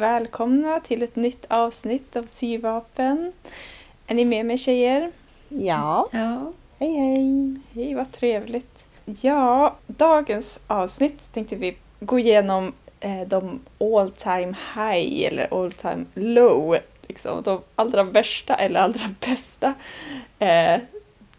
välkomna till ett nytt avsnitt av Syvapen. Är ni med mig tjejer? Ja. Ja. Hej hej. Hej, vad trevligt. Ja, dagens avsnitt tänkte vi gå igenom eh, de all time high eller all time low, liksom de allra värsta eller allra bästa eh,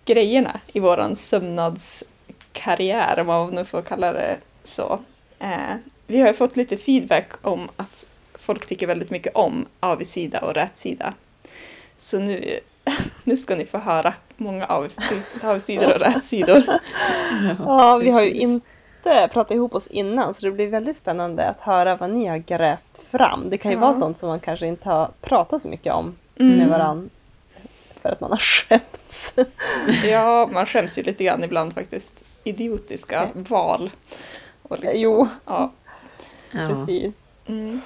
grejerna i våran sömnadskarriär, om man nu får kalla det så. Eh, vi har ju fått lite feedback om att folk tycker väldigt mycket om avigsida och rätsida. Så nu, nu ska ni få höra många avsidor och rätsidor. Ja, vi har ju inte pratat ihop oss innan så det blir väldigt spännande att höra vad ni har grävt fram. Det kan ju Ja. vara sånt som man kanske inte har pratat så mycket om Mm. med varann för att man har skämts. Ja, man skäms ju lite grann ibland faktiskt. Idiotiska val. Och liksom, Jo, Ja, ja. precis. mm.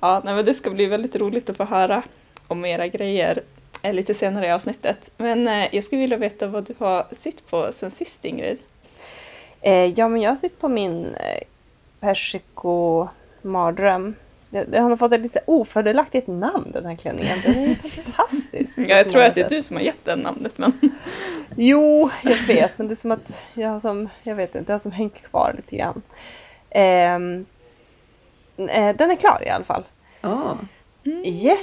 Ja nej, men det ska bli väldigt roligt att få höra om era grejer eh, lite senare i avsnittet. Men eh, jag skulle vilja veta vad du har sytt på sen sist Ingrid. Eh, ja, men jag sitter på min eh, persiko mardröm. Det- Den har fått ett lite ofördelaktigt namn den här klänningen. Den är fantastisk. på Jag tror att det är du som har gett den namnet men Jo, jag vet, men det är som att jag har som, jag vet inte, det har som hängt kvar lite grann. Ehm, eh, den är klar i alla fall. Åh. Yes!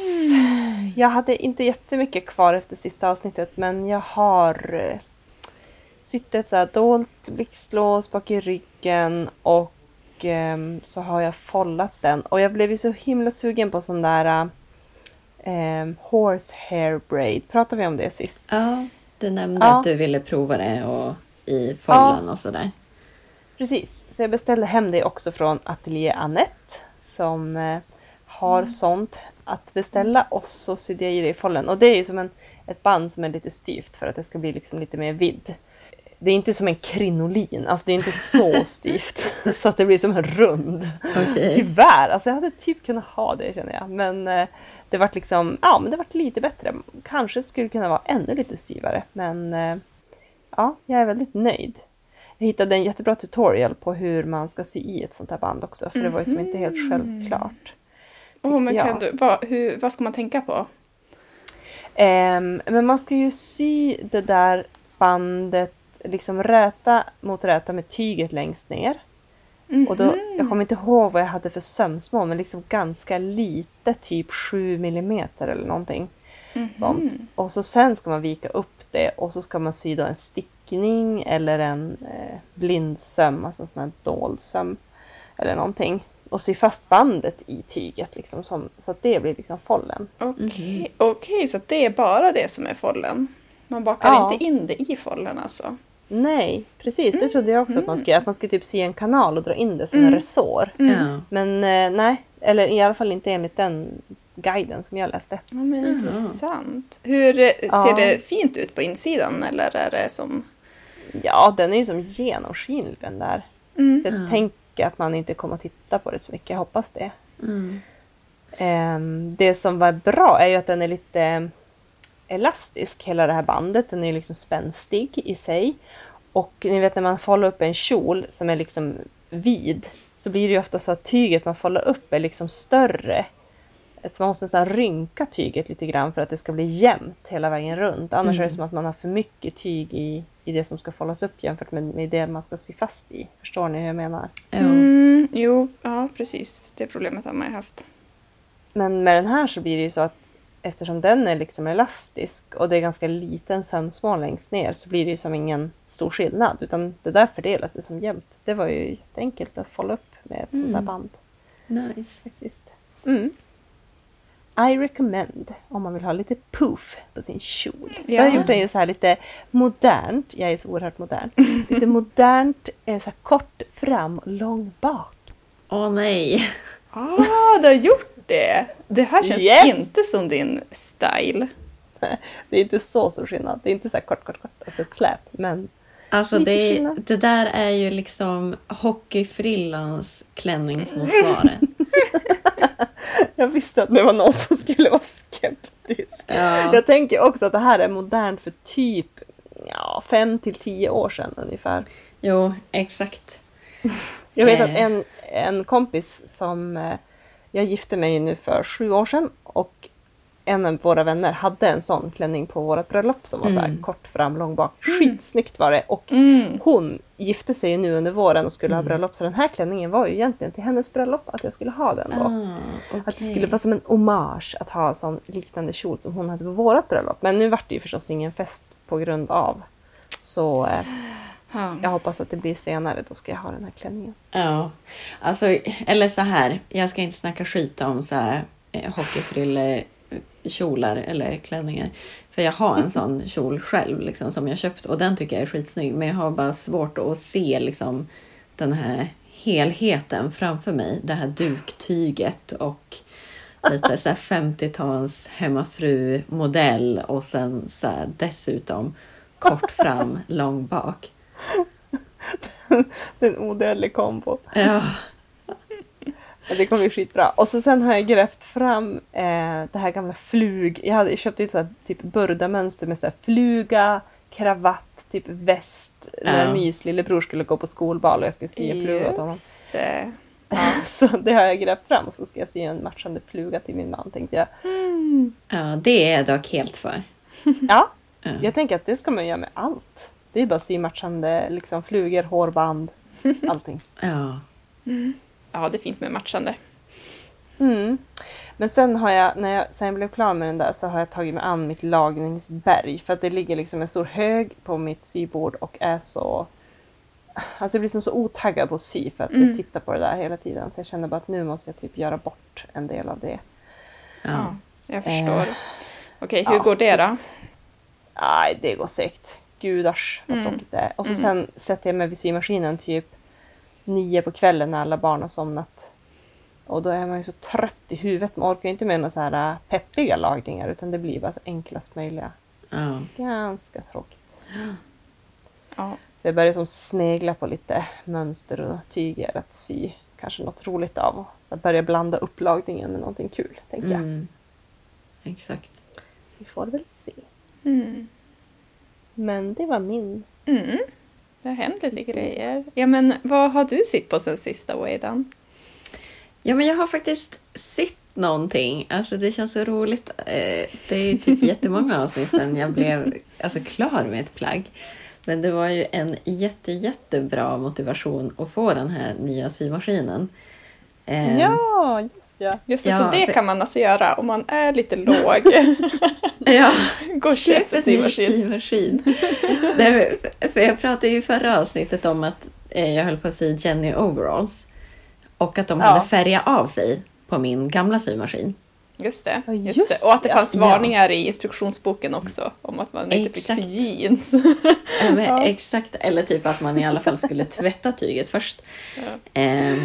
Jag hade inte jättemycket kvar efter sista avsnittet, men jag har eh, sytt ett så här dolt blixtlås bak i ryggen och ehm, så har jag follat den. Och jag blev ju så himla sugen på sån där um, horsehair braid. Pratade vi om det sist? Ja, du nämnde Ja. att du ville prova det och i follan och sådär. Precis, så jag beställde hem det också från Atelier Annette som eh, har sånt att beställa och så sydde jag i det i follen. Och det är ju som en, ett band som är lite styvt för att det ska bli liksom lite mer vidd. Det är inte som en krinolin, alltså det är inte så styvt så att det blir som en rund. Okej. Tyvärr, alltså jag hade typ kunnat ha det känner jag. Men eh, det vart liksom, ja men det vart lite bättre. Kanske skulle kunna vara ännu lite styvare men eh, ja, jag är väldigt nöjd. Jag hittade en jättebra tutorial på hur man ska sy i ett sånt här band också för det var ju som inte helt självklart. oh, men jag. kan du, vad, hur, vad ska man tänka på? Ehm, men man ska ju sy det där bandet liksom räta mot räta med tyget längst ner. Och då, jag kommer inte ihåg vad jag hade för sömsmål men liksom ganska lite, typ 7 millimeter eller någonting. Sånt. Och så sen ska man vika upp det och så ska man sy då en stickning eller en eh, blindsöm, alltså en sån här dold söm. Eller någonting. Och sy fast bandet i tyget liksom, som, så att det blir liksom follen. Okej, Okej, så att det är bara det som är follen? Man bakar Ja. inte in det i follen alltså? Nej, precis. Det trodde jag också att man skulle göra. Att man skulle typ sy en kanal och dra in det som en resår. Ja. Men eh, nej, eller i alla fall inte enligt den guiden som jag läste. Ja, men intressant. Hur eh, ser Ja. det fint ut på insidan eller är det som... Ja, den är ju som genomskinlig den där. Mm. Så jag tänker att man inte kommer att titta på det så mycket. Jag hoppas det. Mm. Ehm, det som var bra är ju att den är lite elastisk, hela det här bandet. Den är ju liksom spänstig i sig. Och ni vet när man follar upp en kjol som är liksom vid så blir det ju ofta så att tyget man follar upp är liksom större. Så man måste nästan rynka tyget lite grann för att det ska bli jämnt hela vägen runt. Annars är det som att man har för mycket tyg i, i det som ska follas upp jämfört med, med det man ska sy fast i. Förstår ni hur jag menar? Mm, jo, ja precis. Det problemet har man ju haft. Men med den här så blir det ju så att eftersom den är liksom elastisk och det är ganska liten sömsmål längst ner så blir det ju som ingen stor skillnad utan det där fördelar sig som jämnt. Det var ju jätteenkelt att follow upp med ett sånt där band Nice. faktiskt. Mm. I recommend om man vill ha lite poof på sin kjol. Så Ja. jag har gjort den ju så här lite modernt, jag är så oerhört modern, lite modernt, eh, så här kort fram och lång bak. Åh nej. Ah, du har gjort det! Det här känns Yes! inte som din style. Det är inte så stor skillnad, det är inte så här kort, kort, kort, alltså ett släp, men Alltså det, det där är ju liksom hockeyfrillans klänningsmotsvarighet. Jag visste att det var någon som skulle vara skeptisk. Ja. Jag tänker också att det här är modernt för typ ja, fem till tio år sedan ungefär. Jo, exakt. Jag vet Eh. att en, en kompis som eh, jag gifte mig nu för sju år sedan och en av våra vänner hade en sån klänning på vårt bröllop som var så här Mm. kort fram, lång bak. Skitsnyggt var det. Och Mm. hon gifte sig nu under våren och skulle Mm. ha bröllop så den här klänningen var ju egentligen till hennes bröllop att jag skulle ha den då. Ah, Att det skulle vara som en hommage att ha en sån liknande kjol som hon hade på vårat bröllop. Men nu vart det ju förstås ingen fest på grund av. Så eh, Ja. jag hoppas att det blir senare, då ska jag ha den här klänningen. Ja, alltså, eller så här. Jag ska inte snacka skit om så här eh, hockeyfrille kjolar eller klänningar. För jag har en sån kjol själv liksom, som jag köpt och den tycker jag är skitsnygg. Men jag har bara svårt att se liksom, den här helheten framför mig. Det här duktyget och lite så här 50-tals hemmafru-modell och sen så dessutom kort fram, lång bak. Det är en odödlig kombo. Ja. Ja, Det kommer bli skitbra. Och så sen har jag grävt fram eh, det här gamla flug... Jag hade köpt ett så här, typ burdamönster med så här fluga, kravatt, typ väst. När Ja. Mys lillebror skulle gå på skolbal och jag skulle sy en fluga åt honom. Just det. Så det har jag grävt fram och så ska jag sy en matchande fluga till min man tänkte jag. ja, det är jag dock helt för. Ja, Ja. jag tänker att det ska man göra med allt. Det är bara att sy matchande liksom, flugor, hårband, allting. Ja. Ja, det är fint med matchande. Mm. Men sen har jag, när jag sen blev klar med den där så har jag tagit mig an mitt lagningsberg. För att det ligger liksom en stor hög på mitt sybord och är så... Alltså jag blir som så otaggad på att sy för att Mm. jag tittar på det där hela tiden. Så jag känner bara att nu måste jag typ göra bort en del av det. Ja, Ja. jag förstår. Eh, Okej, hur ja, går det då? Nej, det går segt. Gudars vad Mm. tråkigt det är. Och så Mm. sen sätter jag mig vid symaskinen typ nio på kvällen när alla barn har somnat. Och då är man ju så trött i huvudet. Man orkar ju inte med några så här äh, peppiga lagningar utan det blir bara så enklast möjliga. Ja. Ganska tråkigt. Ja. Så jag börjar som snegla på lite mönster och tyger att sy kanske något roligt av. Och så börja blanda upp lagningen med någonting kul, tänker jag. Mm. Exakt. Vi får väl se. Mm. Men det var min. Mm. Det har hänt lite grejer. Ja, men vad har du sitt på sen sista, Wadan? Ja, men jag har faktiskt sytt någonting. Alltså det känns så roligt. Eh, Det är ju typ jättemånga avsnitt sedan jag blev alltså, klar med ett plagg. Men det var ju en jätte, jättebra motivation att få den här nya symaskinen. Eh, Ja, just ja. Just det, Ja, så det för- kan man alltså göra om man är lite låg. ja. Gå och köp en symaskin. symaskin. Nej, för jag pratade ju i förra avsnittet om att eh, jag höll på att sy Jenny overalls. Och att de Ja. hade färgat av sig på min gamla symaskin. Just det, just just det. Och att det ja. fanns Ja. varningar i instruktionsboken också om att man inte fick sy Exakt. jeans. Ja, men Ja. Exakt, eller typ att man i alla fall skulle tvätta tyget först. Ja. Eh,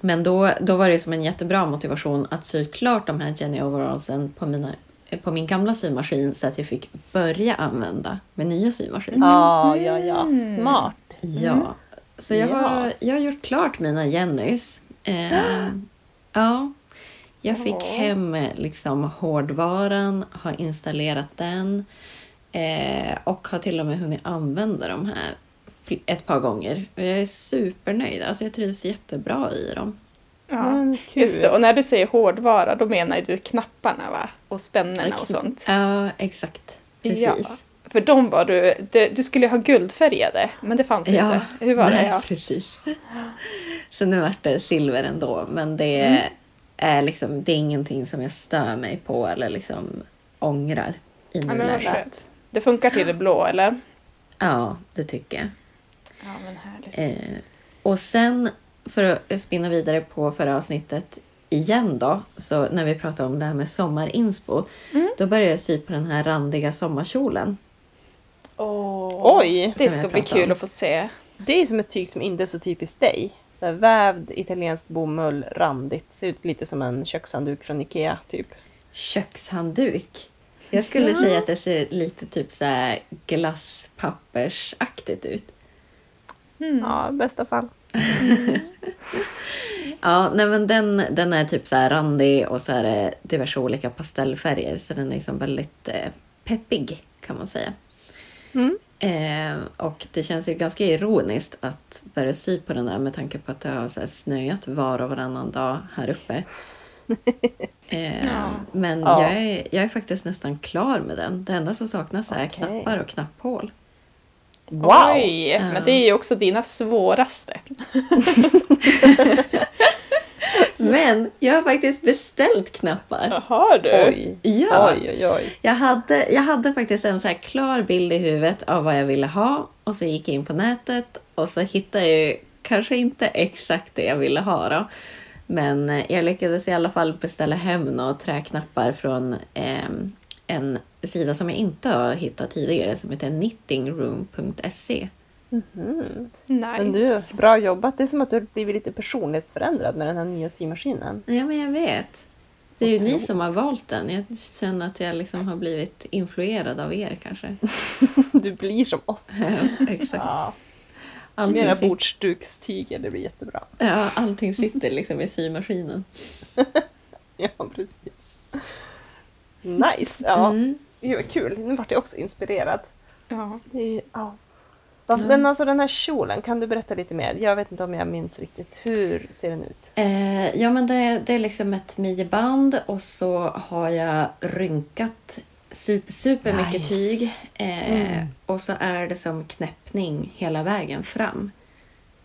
men då, då var det som en jättebra motivation att sy klart de här Jenny overallsen på, mina, eh, på min gamla symaskin så att jag fick börja använda min nya symaskin. Ja, ja, ja. Smart. Ja, så jag, Ja. har, jag har gjort klart mina Jennys. Eh, ja, jag fick hem eh, liksom hårdvaran, har installerat den eh, och har till och med hunnit använda de här ett par gånger. Och jag är supernöjd, alltså jag trivs jättebra i dem. Ja. Kul. Just det, och när du säger hårdvara då menar du knapparna va? Och spännena och sånt. Ja, exakt. Ja, Precis. för de var du, det, du skulle ha guldfärgade, men det fanns Ja, inte. Hur var Nej, det? Ja. precis. Så nu vart det silver ändå, men det Mm. är liksom, det är ingenting som jag stör mig på eller liksom ångrar i Ja, nuläget. skönt. Det funkar till det blå, eller? Ja, det tycker jag. Ja, men härligt. Eh, och sen, för att spinna vidare på förra avsnittet igen då, så när vi pratade om det här med sommarinspo, Mm. då började jag sy på den här randiga sommarkjolen. Åh, Oj! Det ska bli kul om. att få se. Det är som ett tyg som inte är så typiskt dig. Så här, vävd italiensk bomull, randigt. Ser ut lite som en kökshandduk från Ikea, typ. Kökshandduk. Jag skulle säga att det ser lite typ så här glasspappersaktigt ut. Mm. Ja, i bästa fall. Ja, nej men den, den är typ så här randig och så är det diverse olika pastellfärger så den är liksom väldigt eh, peppig kan man säga. Mm. Eh, och det känns ju ganska ironiskt att börja sy på den där med tanke på att det har så här snöat var och varannan dag här uppe. Eh, Ja. Men Ja. jag, är, jag är faktiskt nästan klar med den. Det enda som saknas är Okej. knappar och knapphål. Wow! Oj, Ja. men det är ju också dina svåraste. Men jag har faktiskt beställt knappar. Har du? Oj. Ja. Oj, oj, oj. Jag hade, jag hade faktiskt en så här klar bild i huvudet av vad jag ville ha och så gick jag in på nätet och så hittade jag ju kanske inte exakt det jag ville ha då. Men eh, jag lyckades i alla fall beställa hem några träknappar från ehm, en sida som jag inte har hittat tidigare som heter knittingroom.se. Mhm. Nice. Men du, bra jobbat. Det är som att du har blivit lite personlighetsförändrad med den här nya symaskinen. Ja, men jag vet. Det är ju ni som har valt den. Jag känner att jag liksom har blivit influerad av er kanske. Du blir som oss. Ja, Exakt. Ja. Allting Mera sitter- bordsdukstyger, det blir jättebra. Ja, allting sitter liksom i symaskinen. Ja, precis. Nice! Ja, Mm. Det var kul. Nu vart jag också inspirerad. Ja. Det är, ja. Men alltså den här kjolen, kan du berätta lite mer? Jag vet inte om jag minns riktigt. Hur ser den ut? Eh, ja, men det, det är liksom ett midjeband och så har jag rynkat super, super mycket Nice. tyg. Eh, Mm. Och så är det som knäppning hela vägen fram.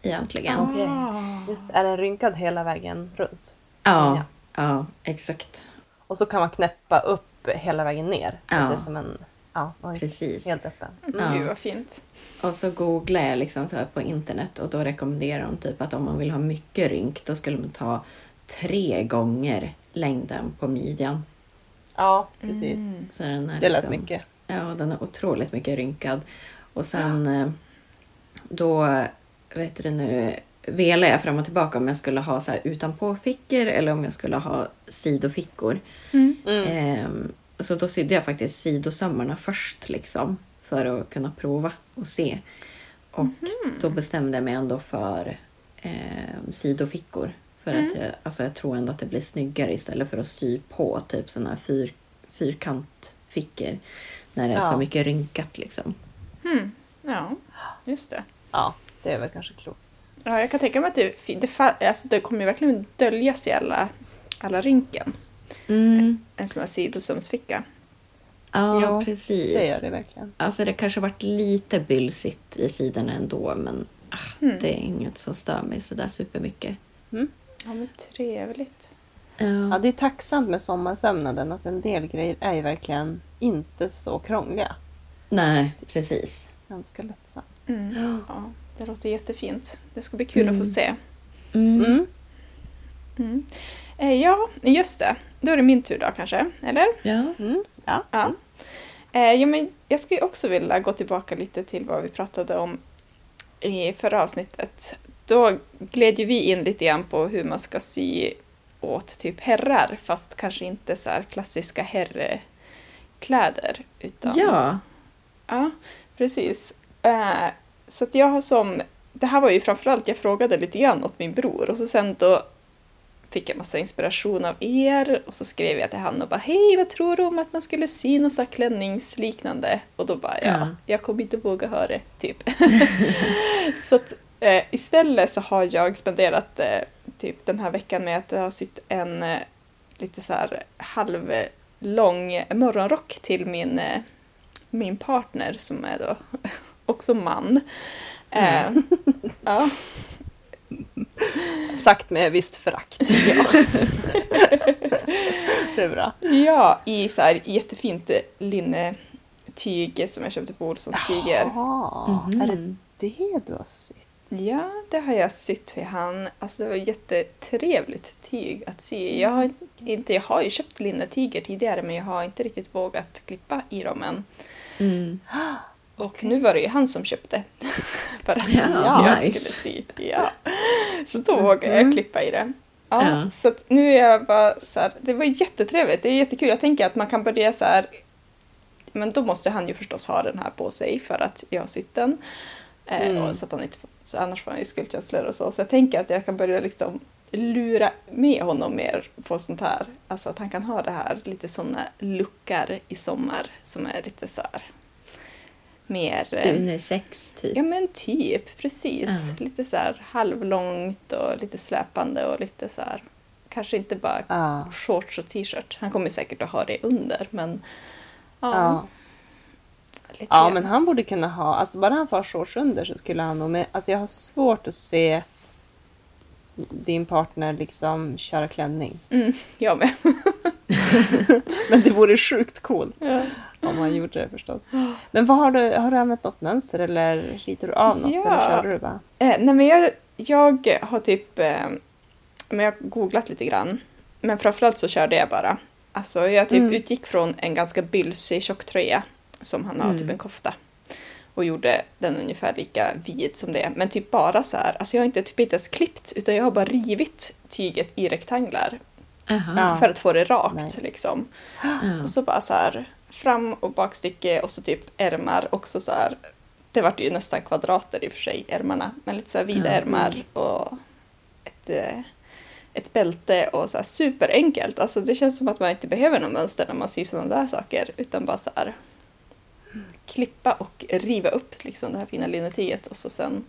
Egentligen. Ah. Just, är den rynkad hela vägen runt? Ja, Ja. ja, exakt. Och så kan man knäppa upp hela vägen ner. Så Ja. det är som en... Ja, oj, Precis. helt öppen. Mm. Ja. Gud vad fint. Och så googlade jag liksom så här på internet och då rekommenderar de typ att om man vill ha mycket rynk då skulle man ta tre gånger längden på midjan. Ja, precis. Mm. Så den är Det lät liksom, mycket. Ja, den är otroligt mycket rynkad. Och sen eh, då, vet du nu, velade jag fram och tillbaka om jag skulle ha så här utanpå fickor eller om jag skulle ha sidofickor. Mm. Mm. Ehm, så då sydde jag faktiskt sidosömmarna först liksom för att kunna prova och se. Och då bestämde jag mig ändå för eh, sidofickor. För att jag, alltså jag tror ändå att det blir snyggare istället för att sy på typ sådana här fyr, fyrkantfickor. När det är Ja. så mycket rynkat liksom. Mm. Ja, just det. Ja, det är väl kanske klokt. Ja, jag kan tänka mig att det, det, alltså, det kommer ju verkligen döljas i alla, alla rynken. En sån här sidosömsficka. Ja, Jo, precis. Det gör det verkligen. Alltså det kanske varit lite bylsigt i sidorna ändå men ah, Mm. det är inget som stör mig sådär supermycket. Ja, men trevligt. Ja, det är tacksamt med sommarsömnaden att en del grejer är ju verkligen inte så krångliga. Nej, precis. Ganska lättsamt. Mm. Ja, det låter jättefint. Det ska bli kul att få se. Mm. Mm. Mm. Eh, ja, just det. Då är det min tur då kanske, eller? Ja. Mm. Ja. Ja. Eh, ja, men jag skulle också vilja gå tillbaka lite till vad vi pratade om i förra avsnittet. Då gled ju vi in lite grann på hur man ska sy åt typ herrar, fast kanske inte så här klassiska herrkläder. Utan, ja. Ja, precis. Eh, så att jag har som... Det här var ju framförallt, jag frågade lite grann åt min bror och så sen då fick jag massa inspiration av er och så skrev jag till han och bara hej vad tror du om att man skulle sy något så klänningsliknande? Och då bara ja, Ja. jag kommer inte våga höra det, typ. så att eh, istället så har jag spenderat eh, typ den här veckan med att jag har sytt en eh, lite så här halvlång morgonrock till min, eh, min partner som är då också man. Eh, ja. Sagt med visst förakt. Ja. det är bra. Ja, i så här jättefint linnetyg som jag köpte på Olssons tyger. Jaha, Mhm. är det det du har sytt? Ja, det har jag sytt för han. Alltså det var jättetrevligt tyg att sy. Jag har, inte, jag har ju köpt linnetyger tidigare men jag har inte riktigt vågat klippa i dem än. Mm. Och nu var det ju han som köpte. för att Ja, jag nice. skulle sy. Ja. Så då vågade jag klippa i det. Ja, Ja. Så nu är jag bara så här, det var jättetrevligt, det är jättekul. Jag tänker att man kan börja så här, men då måste han ju förstås ha den här på sig för att jag har sytt den. Eh, Mm. och så att han inte, så annars får han ju skuldkänslor och så. Så jag tänker att jag kan börja liksom lura med honom mer på sånt här. Alltså att han kan ha det här, lite sådana luckar i sommar som är lite så här mer... eh, Unisex typ. Ja men typ, precis. Ja. Lite så här halvlångt och lite släpande och lite så här Kanske inte bara Ja. shorts och t-shirt. Han kommer säkert att ha det under men ja. Ja. Lite ja, men han borde kunna ha, alltså bara han får shorts under så skulle han nog, men alltså jag har svårt att se din partner liksom köra klänning. Mm, jag med. Men det vore sjukt coolt Ja. om han gjorde det förstås. Men vad har du, har du använt något mönster eller ritar du av något Ja. eller körde du bara? Eh, nej men jag, jag har typ eh, men jag har googlat lite grann. Men framförallt så körde jag bara. Alltså jag typ Mm. utgick från en ganska bylsig tjocktröja som han har, Mm. typ en kofta. Och gjorde den ungefär lika vid som det. Men typ bara så här, alltså jag har inte, typ inte ens klippt utan jag har bara rivit tyget i rektanglar Aha. För att få det rakt Nej. liksom. Ja. Och så bara så här fram och bakstycke och så typ ärmar också så här. Det vart ju nästan kvadrater i och för sig, ärmarna. Men lite så här vida Ja. ärmar och ett, eh, ett bälte och så här superenkelt. Alltså det känns som att man inte behöver någon mönster när man syr sådana där saker. Utan bara så här klippa och riva upp liksom det här fina linnetyget och så sen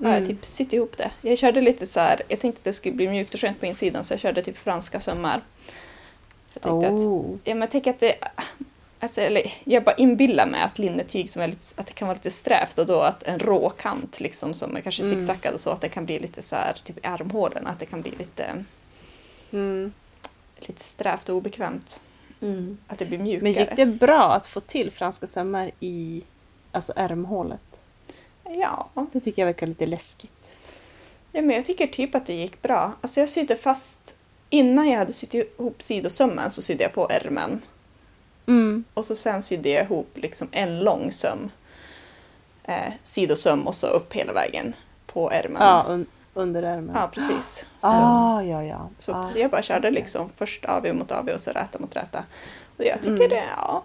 Mm. typ sytt ihop det. Jag körde lite så här, jag tänkte att det skulle bli mjukt och skönt på insidan så jag körde typ franska sömmar. Jag tänkte att Oh. Ja, men jag tänker att det... Alltså, eller, jag bara inbillar mig att linnetyg som är lite, att det kan vara lite strävt och då att en rå kant liksom som är kanske Mm. zigzaggad och så att det kan bli lite så här, typ i armhålorna, att det kan bli lite, Mm. lite strävt och obekvämt. Mm. Att det blir mjukare. Men gick det bra att få till franska sömmar i alltså ärmhålet? Ja. Det tycker jag verkar lite läskigt. ja, men jag tycker typ att det gick bra. Alltså jag sydde fast, innan jag hade sytt ihop sidosömmen så sydde jag på ärmen. Mm. Och så sen sydde jag ihop liksom en lång söm. Eh, sidosöm och så upp hela vägen på ärmen. Ja, un under ärmen. Ja, precis. Så, Ah, ja, ja. så ah. jag bara körde liksom först AV mot AV och så räta mot räta. Och jag tycker Mm. det, ja.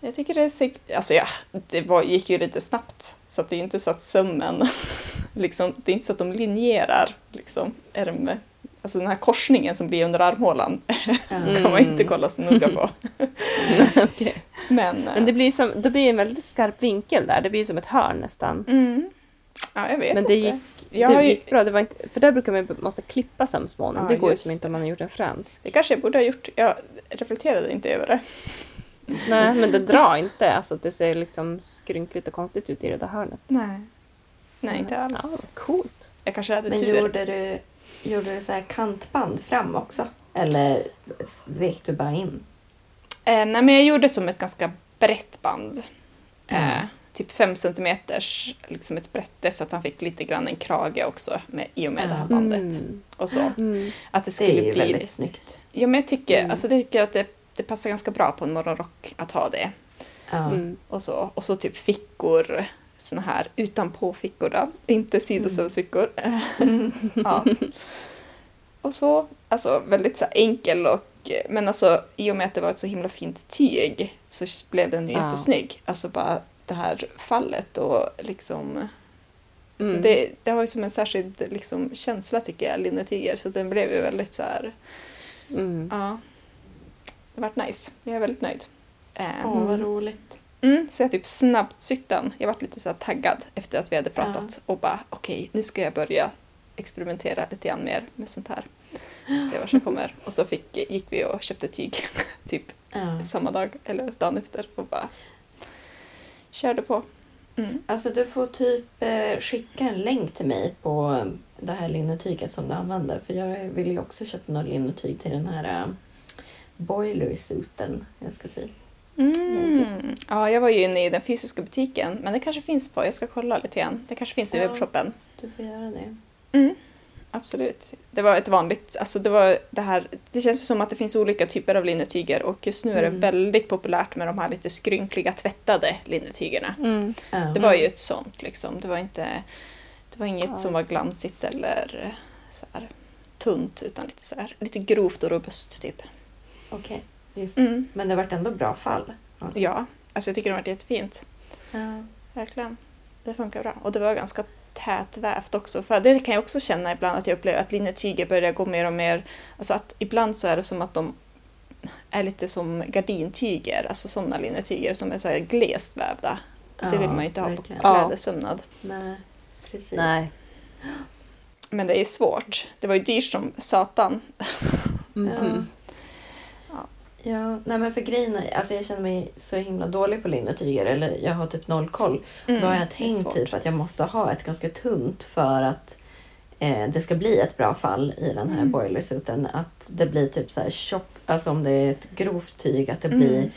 Jag tycker det är säkert, alltså ja, det var, gick ju lite snabbt. Så det är inte så att sömmen, liksom, det är inte så att de linjerar liksom ärm, alltså den här korsningen som blir under armhålan ska man Mm. inte kolla så noga på. Men, Men det blir, som, det blir en väldigt skarp vinkel där. Det blir som ett hörn nästan. mm, ja, jag vet Men det inte. gick, Jag det ju- gick bra. Det var inte, för där brukar man ju måste klippa sömsmånen. Ja, det går ju som inte om man har gjort en fransk. Det kanske jag borde ha gjort. Jag reflekterade inte över det. Nej, men det drar inte. Alltså det ser liksom skrynkligt och konstigt ut i det där hörnet. Nej. Nej, inte Ja, alls. coolt. Jag kanske hade Men tur. gjorde du, gjorde du så här kantband fram också? Eller vek du bara in? Eh, nej, men jag gjorde som ett ganska brett band. Eh, Mm. typ fem centimeters, liksom ett brätte så att han fick lite grann en krage också med, i och med det här Mm. bandet. Och så. Mm. Att det Det skulle är ju bli... väldigt snyggt. Ja, men jag tycker, Mm. alltså, jag tycker att det, det passar ganska bra på en morgonrock att ha det. Ja. Mm. Och så, och så typ fickor, såna här utanpå fickor då, inte sidosömsfickor. Mm. ja. Och så, alltså väldigt så enkel och men alltså i och med att det var ett så himla fint tyg så blev den ju Ja. jättesnygg. Alltså bara det här fallet och liksom Mm. så det, det har ju som en särskild liksom, känsla tycker jag, linnetyger. Så den blev ju väldigt så här, Mm. ja. Det vart nice. Jag är väldigt nöjd. Eh, Åh, vad roligt. Mm, så jag typ snabbt den. Jag varit lite så taggad efter att vi hade pratat och bara okej, nu ska jag börja experimentera lite grann mer med sånt här. Se vad som kommer. Och så fick, gick vi och köpte tyg typ Ja. samma dag eller dagen efter och bara körde på. Mm. Alltså du får typ eh, skicka en länk till mig på det här linnetyget som du använder. För jag vill ju också köpa något linnetyg till den här boiler suiten jag ska sy. Mm. Ja, jag var ju inne i den fysiska butiken men det kanske finns på, jag ska kolla lite grann. Det kanske finns i Ja. webbshoppen. Du får göra det. Mm. Absolut. Det var ett vanligt, alltså det var det här, det känns ju som att det finns olika typer av linnetyger och just nu är det Mm. väldigt populärt med de här lite skrynkliga tvättade linnetygerna. Mm. Det var ju ett sånt liksom, det var inte, det var inget Ja, som var glansigt eller så här tunt utan lite så här, lite grovt och robust typ. Okej, just Mm. Men det vart ändå bra fall. Alltså. Ja, alltså jag tycker det var jättefint. Ja. Verkligen. Det funkar bra. Och det var ganska tätvävt också. För det kan jag också känna ibland att jag upplever att linnetyger börjar gå mer och mer... Alltså att ibland så är det som att de är lite som gardintyger, alltså sådana linnetyger som är så här glest vävda. det vill man ju inte ha på verkligen. Ja. klädesömnad. Nej, precis. Nej. Men det är svårt. Det var ju dyrt som satan. Mhm. Ja, nej men för grejen är, alltså jag känner mig så himla dålig på linnetyger eller jag har typ noll koll. Mm, Då har jag tänkt typ att jag måste ha ett ganska tunt för att eh, det ska bli ett bra fall i den här Mm. boilersuiten. Att det blir typ så här tjock, alltså om det är ett grovt tyg att det Mm. blir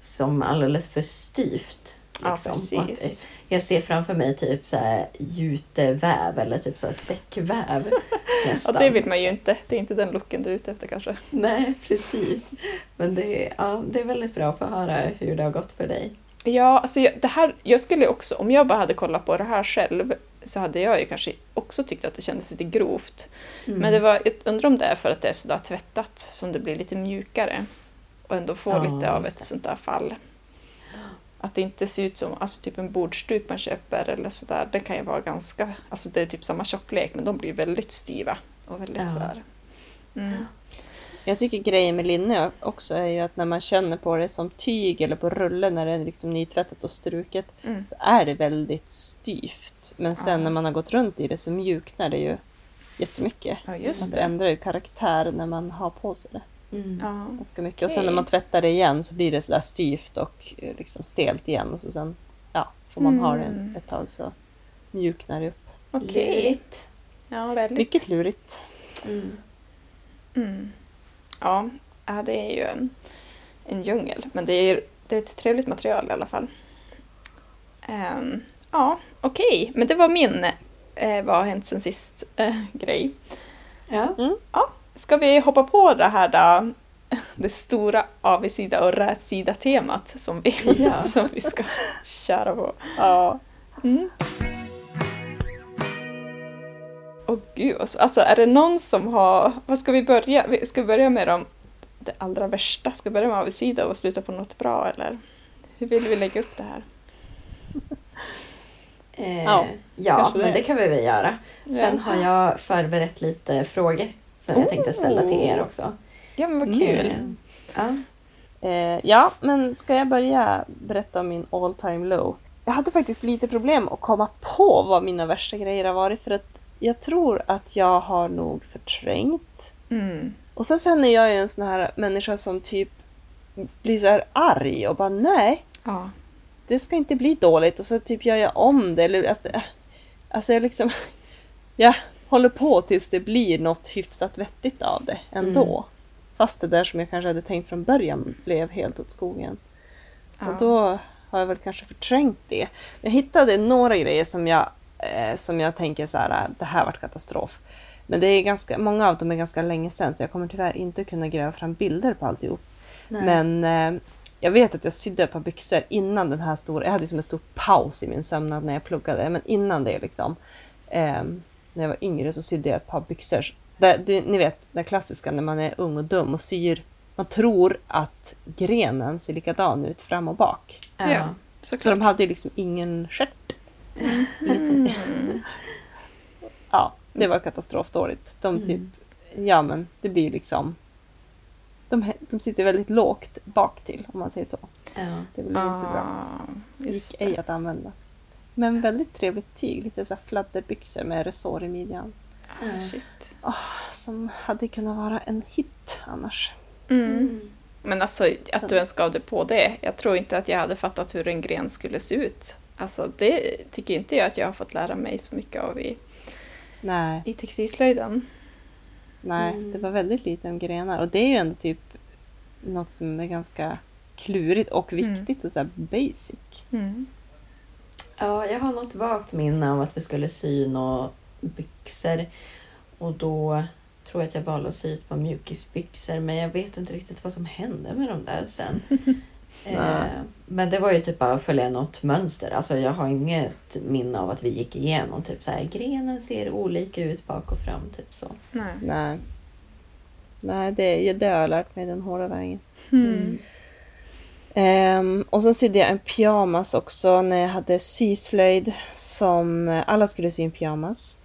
som alldeles för styvt. Ja, Liksom. Att, precis. jag ser framför mig typ så här juteväv eller typ så här säckväv. Nästan. det vill man ju inte. Det är inte den looken du är ute efter kanske. Nej, precis. Men det är, ja, det är väldigt bra att få höra hur det har gått för dig. Ja, alltså jag, det här, jag skulle också, om jag bara hade kollat på det här själv så hade jag ju kanske också tyckt att det kändes lite grovt. Mm. Men det var, jag undrar om det är för att det är sådär tvättat som det blir lite mjukare och ändå får Ja, lite av ett sånt där fall. Att det inte ser ut som alltså typ en bordsduk man köper eller sådär. Den kan ju vara ganska, alltså det är typ samma tjocklek men de blir väldigt styva och väldigt Ja. sådär. Mm. Jag tycker grejen med linne också är ju att när man känner på det som tyg eller på rulle när det är liksom nytvättat och struket Mm. så är det väldigt styvt. Men sen Ja. när man har gått runt i det så mjuknar det ju jättemycket. Ja, just det det. ändrar ju karaktär när man har på sig det Mm. Ja. ganska mycket. Och sen när man tvättar det igen så blir det sådär styvt och eh, liksom stelt igen. Och så sen ja, får man ha det Mm. ett, tag så mjuknar det upp. Okej. Lurigt. Ja, väldigt. Mycket lurigt. Mm. Mm. Ja, ja, det är ju en, en djungel. Men det är, det är ett trevligt material i alla fall. Ehm, ja, okej. Men det var min eh, vad har hänt sen sist eh, grej. Ja. Ska vi hoppa på det här då? Det stora avigsida och rätsida temat som vi, Ja. som vi ska köra på. Ja. Mm. Åh gud, alltså, är det någon som har... Vad ska vi börja? Ska vi börja med de, det allra värsta? Ska vi börja med avigsida och sluta på något bra eller? Hur vill vi lägga upp det här? Eh, Ja, ja, kanske men det. det kan vi väl göra. Sen Ja. har jag förberett lite frågor som jag tänkte ställa till er Oh. också. Ja men vad Mm. kul! Ja. Eh, ja, men ska jag börja berätta om min all time low? Jag hade faktiskt lite problem att komma på vad mina värsta grejer har varit för att jag tror att jag har nog förträngt. Mm. Och sen, sen är jag ju en sån här människa som typ blir så här arg och bara nej, Ja. det ska inte bli dåligt och så typ gör jag om det. Eller, alltså, alltså jag liksom, jag håller på tills det blir något hyfsat vettigt av det ändå. Mm. Fast det där som jag kanske hade tänkt från början blev helt åt skogen. ja. Och då har jag väl kanske förträngt det. Jag hittade några grejer som jag, eh, som jag tänker så här, det här vart katastrof. Men det är ganska, många av dem är ganska länge sedan så jag kommer tyvärr inte kunna gräva fram bilder på alltihop. Nej. Men eh, jag vet att jag sydde ett par byxor innan den här stora, jag hade som en stor paus i min sömnad när jag pluggade, men innan det liksom. Eh, när jag var yngre så sydde jag ett par byxor. Där, du, ni vet det klassiska när man är ung och dum och syr, man tror att grenen ser likadan ut fram och bak. ja. Ja. Så Såklart. de hade ju liksom ingen stjärt. Mm. Ja, det var katastrofdåligt. De typ, ja men det blir ju liksom de, de sitter väldigt lågt bak till om man säger så. Ja. Det blir inte bra. Ah, Det just gick ej att använda. Men väldigt trevligt tyg, lite så här fladderbyxor med resår i midjan. Ah, shit. Som hade kunnat vara en hit annars. Mm. Mm. Men alltså att du ens gav dig på det. Jag tror inte att jag hade fattat hur en gren skulle se ut. Alltså det tycker inte jag att jag har fått lära mig så mycket av i, Nej, i textilslöjden. nej, Mm. det var väldigt lite om grenar. Och det är ju ändå typ något som är ganska klurigt och Mm. viktigt och så här basic. Mm. Ja, jag har något vagt minne av att vi skulle sy några byxor. Och då tror jag att jag valde att sy ett par mjukisbyxor. Men jag vet inte riktigt vad som hände med dem där sen. eh, men det var ju typ bara att följa något mönster. Alltså jag har inget minne av att vi gick igenom typ så här grenen ser olika ut bak och fram. Typ så. Nej. Nej. Nej, det, det har jag lärt mig den hårda vägen. Mm. Ehm, och så sydde jag en pyjamas också när jag hade syslöjd som alla skulle sy en pyjamas.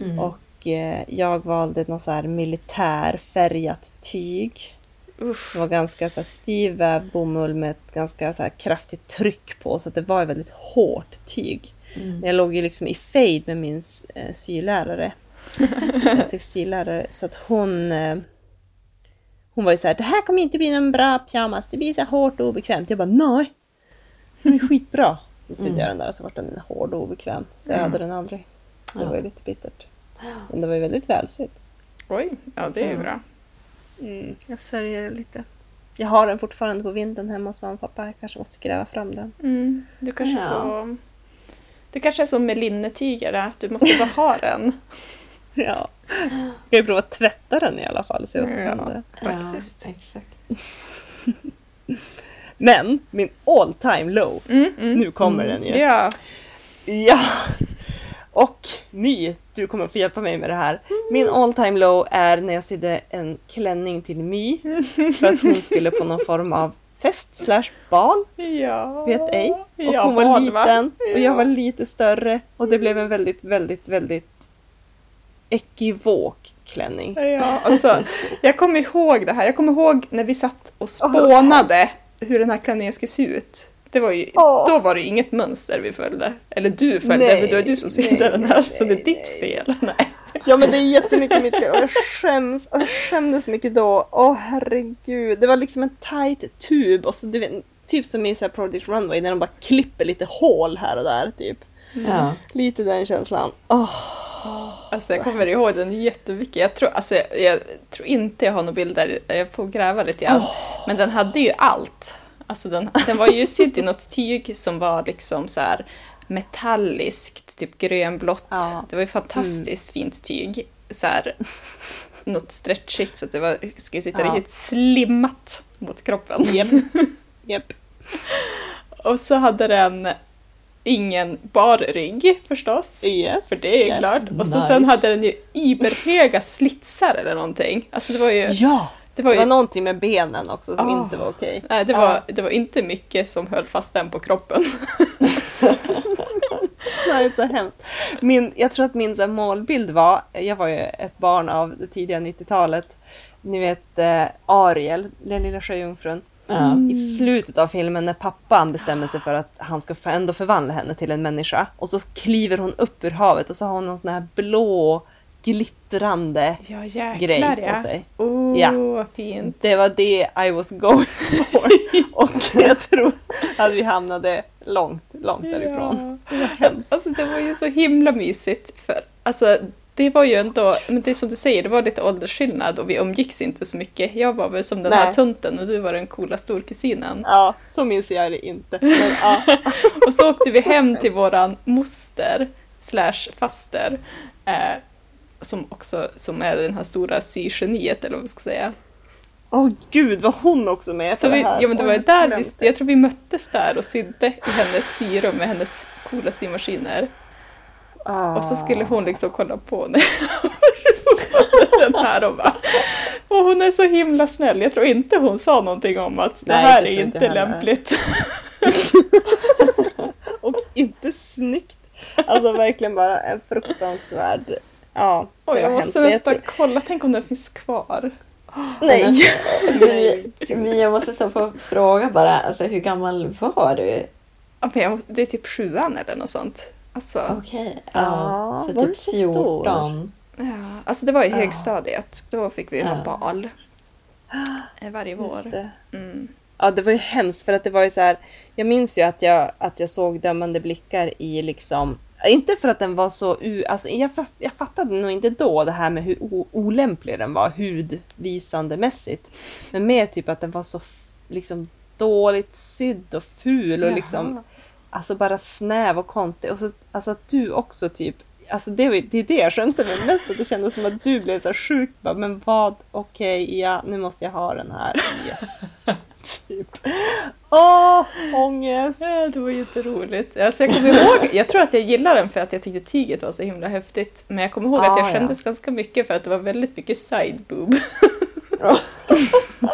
Mm. Och eh, jag valde något så här militärfärgat tyg. Uff. Som var ganska så här styv vävd bomull med ett ganska så här kraftigt tryck på. Så att det var ett väldigt hårt tyg. Mm. Men jag låg ju liksom i fejd med min eh, sylärare. en textillärare. Så att hon... eh, Hon var ju såhär, det här kommer inte bli någon bra pyjamas. Det blir så hårt och obekvämt. Jag bara, nej! Den är skitbra. Så sydde jag den där och så vart den hård och obekväm. Så jag hade den aldrig. Det var ju lite bittert. Men det var ju väldigt välsytt. Oj, ja det är ju bra. Mm, jag sörjer det lite. Jag har den fortfarande på vinden hemma hos mamma och pappa. Jag kanske måste gräva fram den. Mm, du kanske Ja. får... Det kanske är som med linnetyger, att du måste bara ha den. Ja. Jag ska ju prova att tvätta den i alla fall. Se vad som Ja. händer. Faktiskt. Ja, exakt. Men min all time low. Mm, mm. Nu kommer den ju. Ja, Ja! Och My, du kommer få hjälpa mig med det här. Min all time low är när jag sydde en klänning till My för att hon skulle på någon form av fest slash bal, ja. vet ej. Och Ja, hon var bal, va? liten och Ja. jag var lite större och det blev en väldigt, väldigt, väldigt ekivok klänning. Ja, alltså, jag kommer ihåg det här. Jag kommer ihåg när vi satt och spånade hur den här klänningen ska se ut. Det var ju. Då var det ju inget mönster vi följde. Eller du följde, Nej, men då är du som nej, sydde den här, så det är nej, ditt nej. fel. Nej. Ja men det är jättemycket mitt fel och jag skäms. Och jag skämdes så mycket då. Åh herregud. Det var liksom en tight tub och så du vet, typ som i så här Project Runway när de bara klipper lite hål här och där typ. Ja. Lite den känslan. Åh. Alltså jag kommer ihåg den jättemycket. Jag tror, alltså, jag, jag tror inte jag har några bilder, jag får gräva lite grann. Men den hade ju allt. Alltså den, den var ju sydd i något tyg som var liksom så här metalliskt, typ grönblått. Ja. Det var ju fantastiskt fint tyg. Så här, något stretchigt så att det var, skulle sitta Ja. riktigt slimmat mot kroppen. Japp. Japp. Och så hade den ingen bar rygg förstås. Yes. För det är yes. klart. Och så Nice. sen hade den ju iberhöga slitsar eller någonting. Alltså det var ju... Ja! Det var Det var ju någonting med benen också som Ah. inte var okej. nej, det, var, det var inte mycket som höll fast den på kroppen. Det är så hemskt. Min, jag tror att min så här, målbild var, jag var ju ett barn av det tidiga 90-talet. Ni vet eh, Ariel, den lilla sjöjungfrun. Ja. I slutet av filmen när pappan bestämmer sig för att han ska ändå förvandla henne till en människa. Och så kliver hon upp ur havet och så har hon någon sån här blå glittrande Ja jäklar grej ja. på sig. Oh, Ja. fint. Det var det I was going for. Och jag tror att vi hamnade långt, långt därifrån. Ja. Alltså det var ju så himla mysigt. För, alltså, det var ju ändå, men det är som du säger, det var lite åldersskillnad och vi umgicks inte så mycket. Jag var väl som den här tunten och du var den coola storkusinen. Ja, så minns jag det inte. Men, ja. Och så åkte vi hem till våran moster slash faster. Eh, som också som är den här stora sygeniet eller vad man ska säga. Åh gud, var hon också med Så på vi, det här? ja, men det var Oj, där vi, jag tror vi möttes där och sydde i hennes syrum med hennes coola symaskiner. Ah. Och så skulle hon liksom kolla på när den här och bara och hon är så himla snäll. Jag tror inte hon sa någonting om att det Nej, här det är tror inte heller. lämpligt. Och inte snyggt. Alltså verkligen bara en fruktansvärd... Ja, Oj, jag måste nästan tror- kolla, tänk om den finns kvar. Nej! Men, men jag måste så få fråga bara, alltså, hur gammal var du? Ja, men jag, det är typ sjuan eller något sånt. Alltså, Okej, Ja, ja, så var typ så 14. ja, alltså det var i Ja. högstadiet. Då fick vi ha Ja. bal. Eh, Varje vår. det. Mm. Ja, det var ju hemskt för att det var ju så här. Jag minns ju att jag, att jag såg dömande blickar i liksom inte för att den var så... U, alltså jag, jag fattade nog inte då det här med hur olämplig den var hudvisandemässigt. Men mer typ att den var så liksom dåligt sydd och ful och Jaha. liksom alltså bara snäv och konstig. Och så, alltså att du också typ Alltså det, det är det jag skäms över mest, att det kändes som att du blev så här sjuk. Bara, men vad, okej, ja, nu måste jag ha den här. Yes. typ. Åh, ångest! Ja, det var jätteroligt. Alltså jag kommer ihåg, jag tror att jag gillade den för att jag tyckte tyget var så himla häftigt. Men jag kommer ihåg att Ah, jag ja. skämdes ganska mycket för att det var väldigt mycket side boob.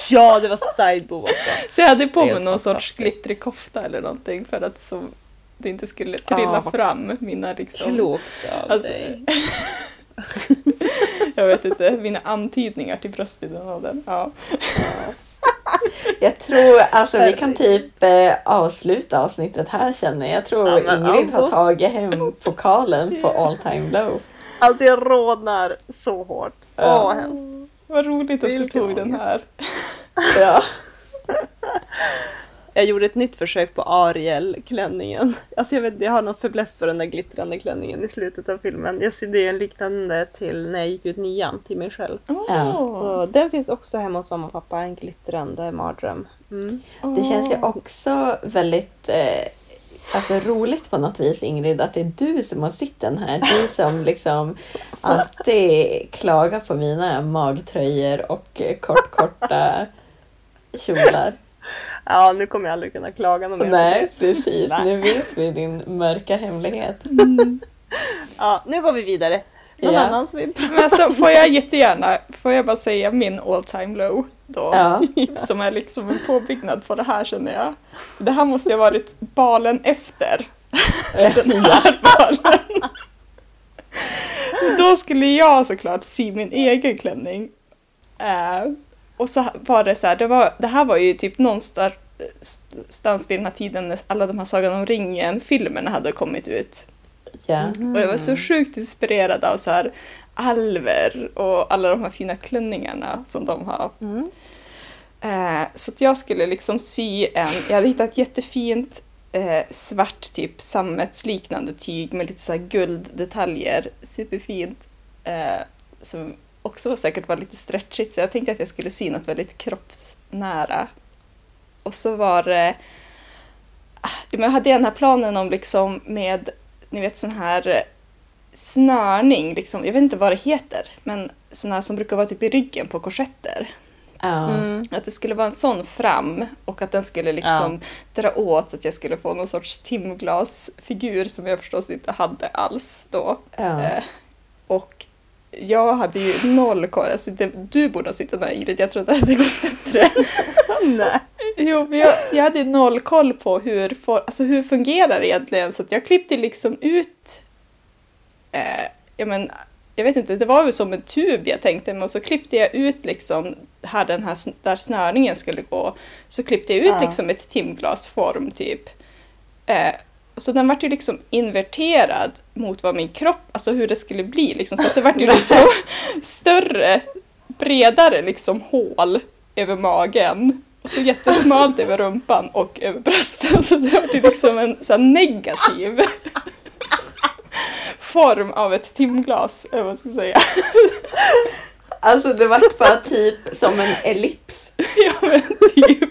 Ja, det var sideboob också. Så jag hade på mig någon sorts glittrig kofta eller någonting för att så det inte skulle trilla Ah, fram mina liksom... Klokt av Alltså, dig. jag vet inte, mina antydningar till bröstidénaden. Ja. Jag tror, alltså vi kan typ eh, avsluta avsnittet här känner jag. Jag tror Ja, Ingrid ja, har tagit hem pokalen på all time low. Alltså jag rodnar så hårt. Åh, Ja. vad hemskt. Vad roligt att du tog den här. Ja. Jag gjorde ett nytt försök på Ariel-klänningen. Alltså jag, vet, jag har någon fäbless för den där glittrande klänningen i slutet av filmen. Jag ser det en liknande till när jag gick ut nian till mig själv. Ja. Så den finns också hemma hos mamma och pappa, en glittrande mardröm. Mm. Det känns ju också väldigt eh, alltså, roligt på något vis Ingrid att det är du som har sytt den här. Du som liksom alltid klagar på mina magtröjor och eh, kort, korta kjolar. Ja, nu kommer jag aldrig kunna klaga någon mer. Nej, precis. Nej. Nu vet vi din mörka hemlighet. Ja, nu går vi vidare. Någon Ja. annan som vill prata? Men alltså får jag jättegärna, får jag bara säga min all time low då? Ja. Som är liksom en påbyggnad på det här känner jag. Det här måste ha varit balen efter den här balen. Då skulle jag såklart sy min egen klänning. Eh, och så var det så här, det, var, det här var ju typ någonstans vid den här tiden när alla de här Sagan om ringen-filmerna hade kommit ut. Ja. Och jag var så sjukt inspirerad av så här alver och alla de här fina klänningarna som de har. Mm. Eh, så att jag skulle liksom sy en, jag hade hittat ett jättefint eh, svart typ sammetsliknande tyg med lite så här gulddetaljer, superfint. Eh, som också var säkert var lite stretchigt så jag tänkte att jag skulle sy något väldigt kroppsnära. Och så var det, ah, men jag hade den här planen om liksom med, ni vet sån här eh, snörning, liksom, jag vet inte vad det heter, men sån här som brukar vara typ i ryggen på korsetter. Mm. Att det skulle vara en sån fram och att den skulle liksom dra åt så att jag skulle få någon sorts timglasfigur som jag förstås inte hade alls då. Ja. Eh, och jag hade ju noll koll. Alltså, det, du borde ha suttit där Ingrid, jag tror att det hade gått bättre. Nej. Jo, men jag, jag hade noll koll på hur, for, alltså, hur fungerar det egentligen. Så jag klippte liksom ut eh, ja, men, jag vet inte, det var väl som en tub jag tänkte mig och så klippte jag ut liksom här den här där snörningen skulle gå. Så klippte jag ut Ja. liksom ett timglasform typ. Eh, så den vart ju liksom inverterad mot vad min kropp, alltså hur det skulle bli liksom. Så att det vart ju liksom större, bredare liksom hål över magen. Och så jättesmalt över rumpan och över brösten. Så det vart ju liksom en så negativ form av ett timglas, eller vad jag ska säga. Alltså det vart bara typ som en ellips. Ja men typ.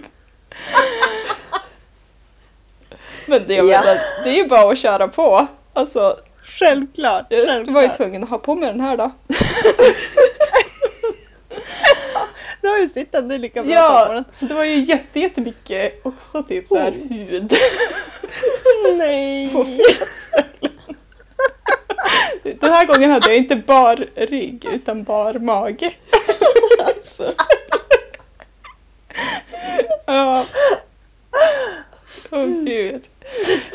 Men det, jag Ja. menar, det är ju bara att köra på. Alltså, Självklart. jag självklart. var ju tvungen att ha på mig den här då. Du har ju är lika bra Ja, så det var ju jätte, jättemycket också typ så här hud. Nej. På Den här gången hade jag inte bar rygg utan bar mage. Ja. Åh gud.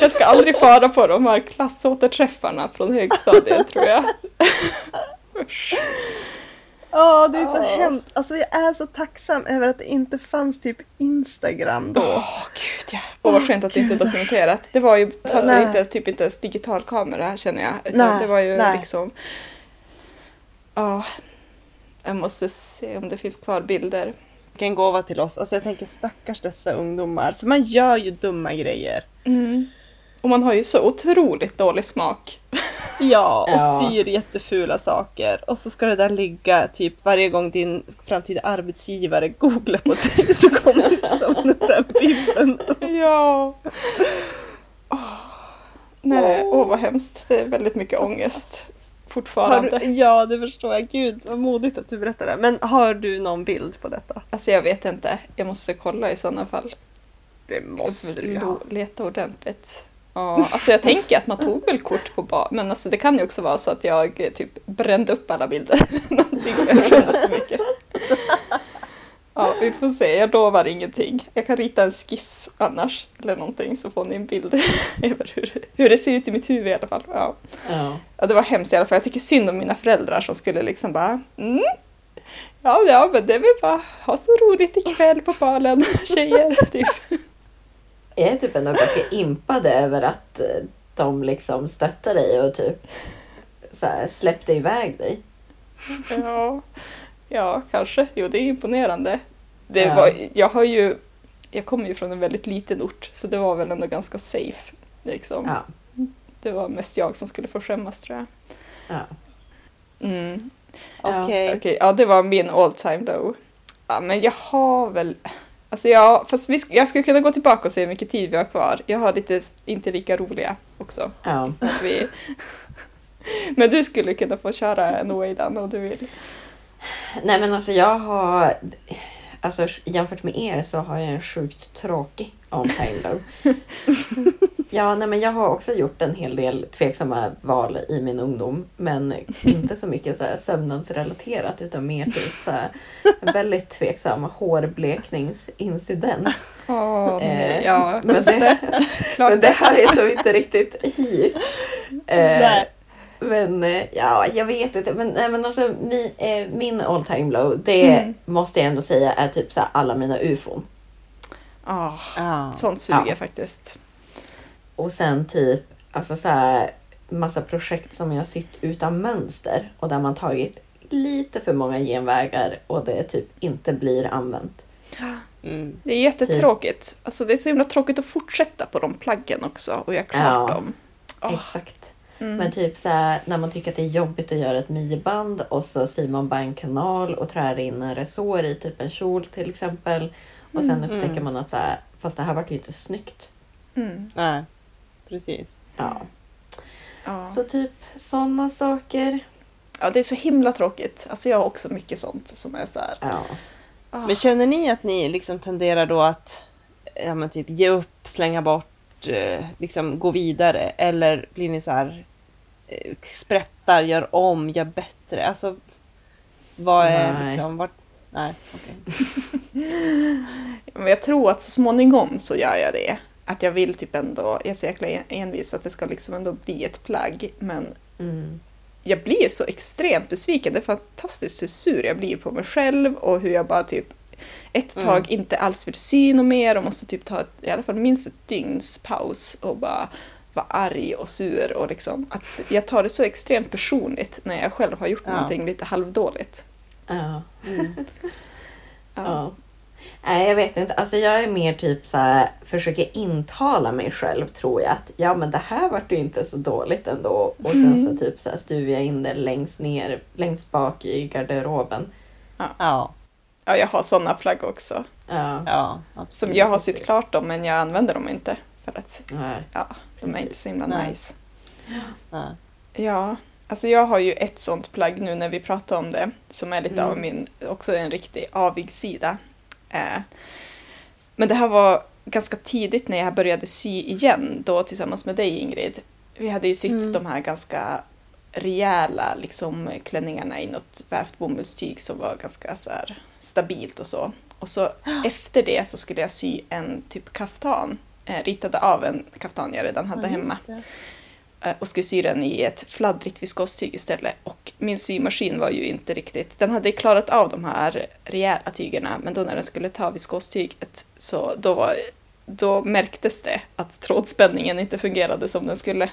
Jag ska aldrig fara på de här klassåterträffarna från högstadiet tror jag. Usch. Ja, det är så Ja. hemskt. Alltså jag är så tacksam över att det inte fanns typ Instagram då. Åh gud ja. Och vad skönt att det inte är dokumenterat. Det var ju, fanns ju inte ens, typ inte ens digital kamera känner jag. Utan Nej, det var ju nej. liksom... Ja. jag måste se om det finns kvar bilder. Vilken gåva till oss. Alltså jag tänker stackars dessa ungdomar. För man gör ju dumma grejer. Mm. Och man har ju så otroligt dålig smak. Ja, och Ja. syr jättefula saker. Och så ska det där ligga typ varje gång din framtida arbetsgivare googlar på dig så kommer liksom den där bilden. Ja. Åh. Nej, Åh. åh vad hemskt. Det är väldigt mycket ångest fortfarande. du, ja, det förstår jag. Gud, vad modigt att du berättar det. Men har du någon bild på detta? Alltså jag vet inte. Jag måste kolla i sådana fall. Det måste du ha. Leta ordentligt. Ja, alltså jag tänker att man tog väl kort på bar, men alltså det kan ju också vara så att jag eh, typ brände upp alla bilder. Någonting jag så mycket. Ja, vi får se. Jag lovar ingenting. Jag kan rita en skiss annars, eller någonting, så får ni en bild över hur, hur det ser ut i mitt huvud i alla fall. Ja. Ja. ja, det var hemskt i alla fall. Jag tycker synd om mina föräldrar som skulle liksom bara mm, Ja, ja, men det är väl bara ha så roligt ikväll på balen, tjejer. Typ. Jag är typ ändå ganska impade över att eh, de liksom stöttar dig och typ så här, släppte iväg dig. Ja, ja, kanske. Jo, det är imponerande. Det Ja. var, jag har ju, jag kommer ju från en väldigt liten ort, så det var väl ändå ganska safe. Liksom. Ja. Det var mest jag som skulle få skämmas tror jag. Ja. Mm. Ja, Okej. Okej, ja det var min all time low. Ja, men jag har väl... Alltså jag, fast vi, jag skulle kunna gå tillbaka och se hur mycket tid vi har kvar. Jag har lite inte lika roliga också. Ja. Vi... men du skulle kunna få köra en Oidan om du vill. Nej men alltså jag har... Alltså jämfört med er så har jag en sjukt tråkig on time low. ja, nej men jag har också gjort en hel del tveksamma val i min ungdom. Men inte så mycket så här sömnadsrelaterat utan mer typ så här väldigt tveksam hårblekningsincident. Nej, Eh, ja, men det- Men det här är så inte riktigt hit. Eh, Nej. Men eh, ja, jag vet inte. Men, nej, men alltså, min, eh, min all time low, det Mm. måste jag ändå säga är typ så här, alla mina ufon. Ja, Ja. sånt suger Ja. faktiskt. Och sen typ alltså så här, massa projekt som jag sytt utan mönster och där man tagit lite för många genvägar och det typ inte blir använt. Mm. Det är jättetråkigt. Alltså det är så himla tråkigt att fortsätta på de plaggen också och göra klart Ja. dem. Åh, Exakt. Mm. Men typ så här, när man tycker att det är jobbigt att göra ett midjeband och så syr man bara en kanal och trär in en resår i typ en kjol till exempel. Och sen Mm. upptäcker man att så här, fast det här vart ju inte snyggt. Mm. Nej, precis. Ja. Ja. Så typ sådana saker. ja, det är så himla tråkigt. Alltså jag har också mycket sånt som är så här. Ja. ah. Men känner ni att ni liksom tenderar då att ja, men typ ge upp, slänga bort, liksom gå vidare? Eller blir ni så här eh, sprättar, gör om, gör bättre? Alltså, vad är Nej. liksom, vart... Nej, okej. Men jag tror att så småningom så gör jag det. Att jag vill typ ändå, jag är så jäkla en- envis att det ska liksom ändå bli ett plagg. Men Mm. jag blir så extremt besviken. Det är fantastiskt hur sur jag blir på mig själv och hur jag bara typ ett Mm. tag inte alls vill sy något mer och måste typ ta ett, i alla fall minst ett dygns paus och bara vara arg och sur och liksom att jag tar det så extremt personligt när jag själv har gjort Ja. någonting lite halvdåligt. Ja. Mm. Ja. Ja. Nej, jag vet inte. Alltså jag är mer typ så här, försöker intala mig själv tror jag att ja men det här vart ju inte så dåligt ändå. Och sen så typ så här stuvar jag in det längst ner, längst bak i garderoben. Ja, ja, jag har sådana plagg också. Ja. ja. Absolut. Som jag har sytt klart dem men jag använder dem inte. För att Nej. ja, de är inte så himla Nej. nice. Nej. Ja, alltså jag har ju ett sånt plagg nu när vi pratar om det som är lite Mm. av min, också en riktig avig sida. Eh, men det här var ganska tidigt när jag började sy igen då tillsammans med dig Ingrid. Vi hade ju sytt Mm. de här ganska rejäla liksom, klänningarna i något vävt bomullstyg som var ganska så här, stabilt och så. Och så efter det så skulle jag sy en typ kaftan. Eh, ritade av en kaftan jag redan hade Ja, hemma eh, och skulle sy den i ett fladdrigt viskostyg istället. Och min symaskin var ju inte riktigt, den hade klarat av de här rejäla tygerna men då när den skulle ta viskostyget så då, var, då märktes det att trådspänningen inte fungerade som den skulle.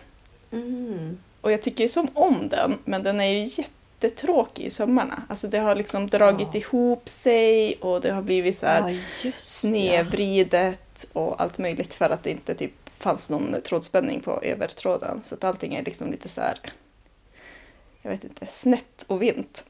Mm. Och jag tycker som om den, men den är ju jättetråkig i sömmarna. Alltså det har liksom dragit Ja. ihop sig och det har blivit så här Ja, just det, ja. snedvridet och allt möjligt för att det inte typ fanns någon trådspänning på övertråden. Så att allting är liksom lite så här, jag vet inte, snett och vint.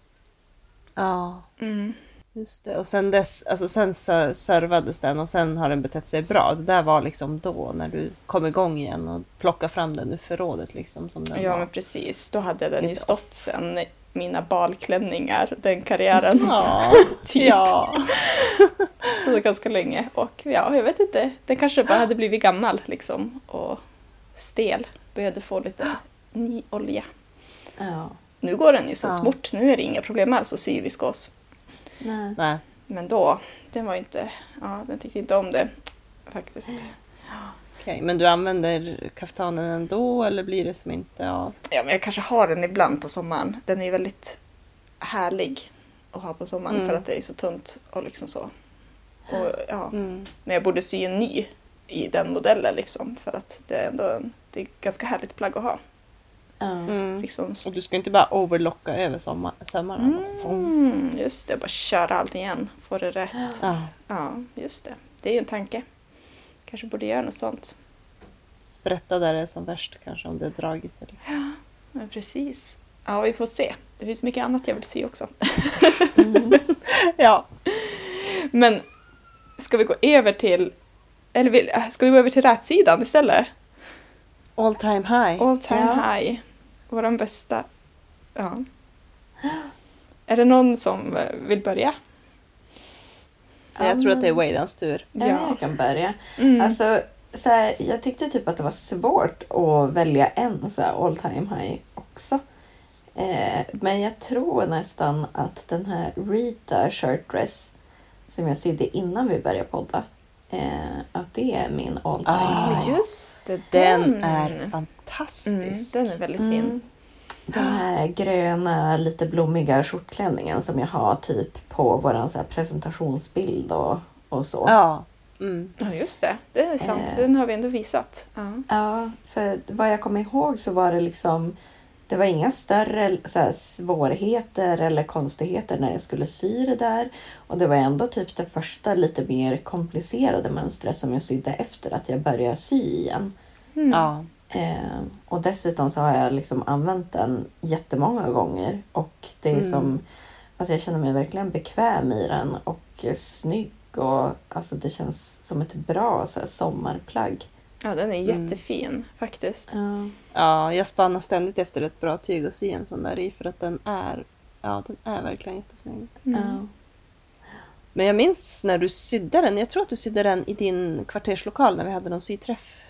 Ja, Mm. Just det. Och sen dess, alltså sen servades den och sen har den betett sig bra. Det där var liksom då när du kom igång igen och plockade fram den ur förrådet liksom som den Ja var. men precis, då hade den ju stått sen mina balklänningar, den karriären. Ja, typ. ja. Så det ganska länge. Och ja, jag vet inte, den kanske bara hade blivit gammal liksom och stel. Behövde få lite ny olja. Ja. Nu går den ju så Ja. smort, nu är det inga problem alls att sy viskos. Nej. Nej. Men då, den var inte, ja, den tyckte inte om det faktiskt. Okej, men du använder kaftanen ändå eller blir det som inte av? Ja, men jag kanske har den ibland på sommaren. Den är ju väldigt härlig att ha på sommaren Mm. för att det är så tunt och liksom så. Och, ja. Mm. Men jag borde sy en ny i den modellen liksom för att det är ändå en, det är ett ganska härligt plagg att ha. Mm. Liksom. Och du ska inte bara overlocka över sommar, sömmarna. Mm, just det, bara köra allt igen. Få det rätt. Ja. Ja, just det. Det är ju en tanke. Kanske borde göra något sånt. Sprätta där det är som värst kanske om det är dragis. Liksom. Ja, precis. Ja, vi får se. Det finns mycket annat jag vill se också. Ja. Men ska vi gå över till... Eller vill, ska vi gå över till rätsidan istället? All time high. All time Ja. high. Våran bästa... Ja. Är det någon som eh, vill börja? Jag tror att det är Waydans tur. Ja. jag kan börja. Mm. Alltså, så här, jag tyckte typ att det var svårt att välja en så här all time high också. Eh, men jag tror nästan att den här Rita shirtdress som jag sydde innan vi började podda. Eh, att det är min all time Ah. Ja, just det. Den är fantastisk. Mm, den är väldigt Mm. fin. Den här gröna, lite blommiga skjortklänningen som jag har typ på vår så presentationsbild och, och så. Ja. Mm. Ja, just det. Det är sant. Eh. Den har vi ändå visat. Ja. Ja, för vad jag kommer ihåg så var det liksom det var inga större så här, svårigheter eller konstigheter när jag skulle sy det där. Och det var ändå typ det första lite mer komplicerade mönstret som jag sydde efter att jag började sy igen. Mm. ja. Eh, och dessutom så har jag liksom använt den jättemånga gånger. Och det är Mm. som, alltså jag känner mig verkligen bekväm i den och snygg. Och alltså det känns som ett bra så här, sommarplagg. Ja, den är Mm. jättefin faktiskt. Ja. ja, jag spannar ständigt efter ett bra tyg att sy en sån där i för att den är, ja, den är verkligen jättesnygg. Mm. Ja. Men jag minns när du sydde den, jag tror att du sydde den i din kvarterslokal när vi hade någon syträff.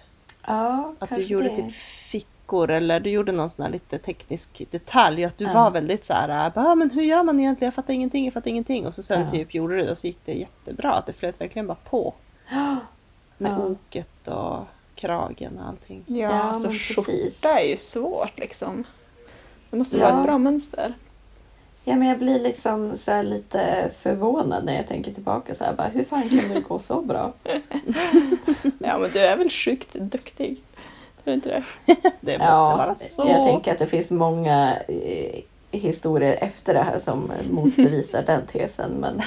Ja, Att du kanske gjorde det. typ fickor eller du gjorde någon sån här lite teknisk detalj. Att du Ja. var väldigt så här, ah, men hur gör man egentligen? Jag fattar ingenting, jag fattar ingenting. Och så sen Ja. typ gjorde du det och så gick det jättebra. Att det flöt verkligen bara på. Med Ja. oket och kragen och allting. Ja, Ja, alltså skjorta är ju svårt liksom. Det måste Ja. vara ett bra mönster. Ja, men jag blir liksom så här lite förvånad när jag tänker tillbaka. Så här, bara, hur fan kunde det gå så bra? Ja, men du är väl sjukt duktig? Tror du inte det? Det måste Ja, vara så. jag tänker att det finns många eh, historier efter det här som motbevisar den tesen. Men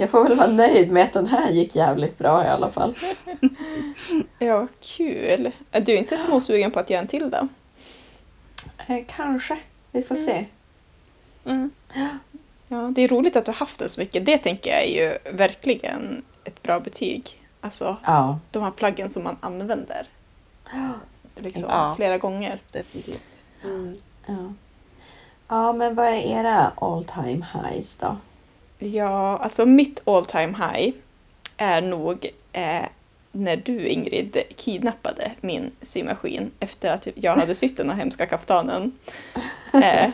jag får väl vara nöjd med att den här gick jävligt bra i alla fall. Ja, kul. Är du inte småsugen på att göra en till då? Eh, kanske. Vi får se. Mm. Ja, det är roligt att du har haft den så mycket. Det tänker jag är ju verkligen ett bra betyg. Alltså Ja. de här plaggen som man använder. Liksom Ja. flera gånger. Definitivt. Mm. Ja. ja, men vad är era all time highs då? Ja, alltså mitt all time high är nog eh, när du Ingrid kidnappade min symaskin efter att jag hade sytt den här hemska kaftanen. Eh,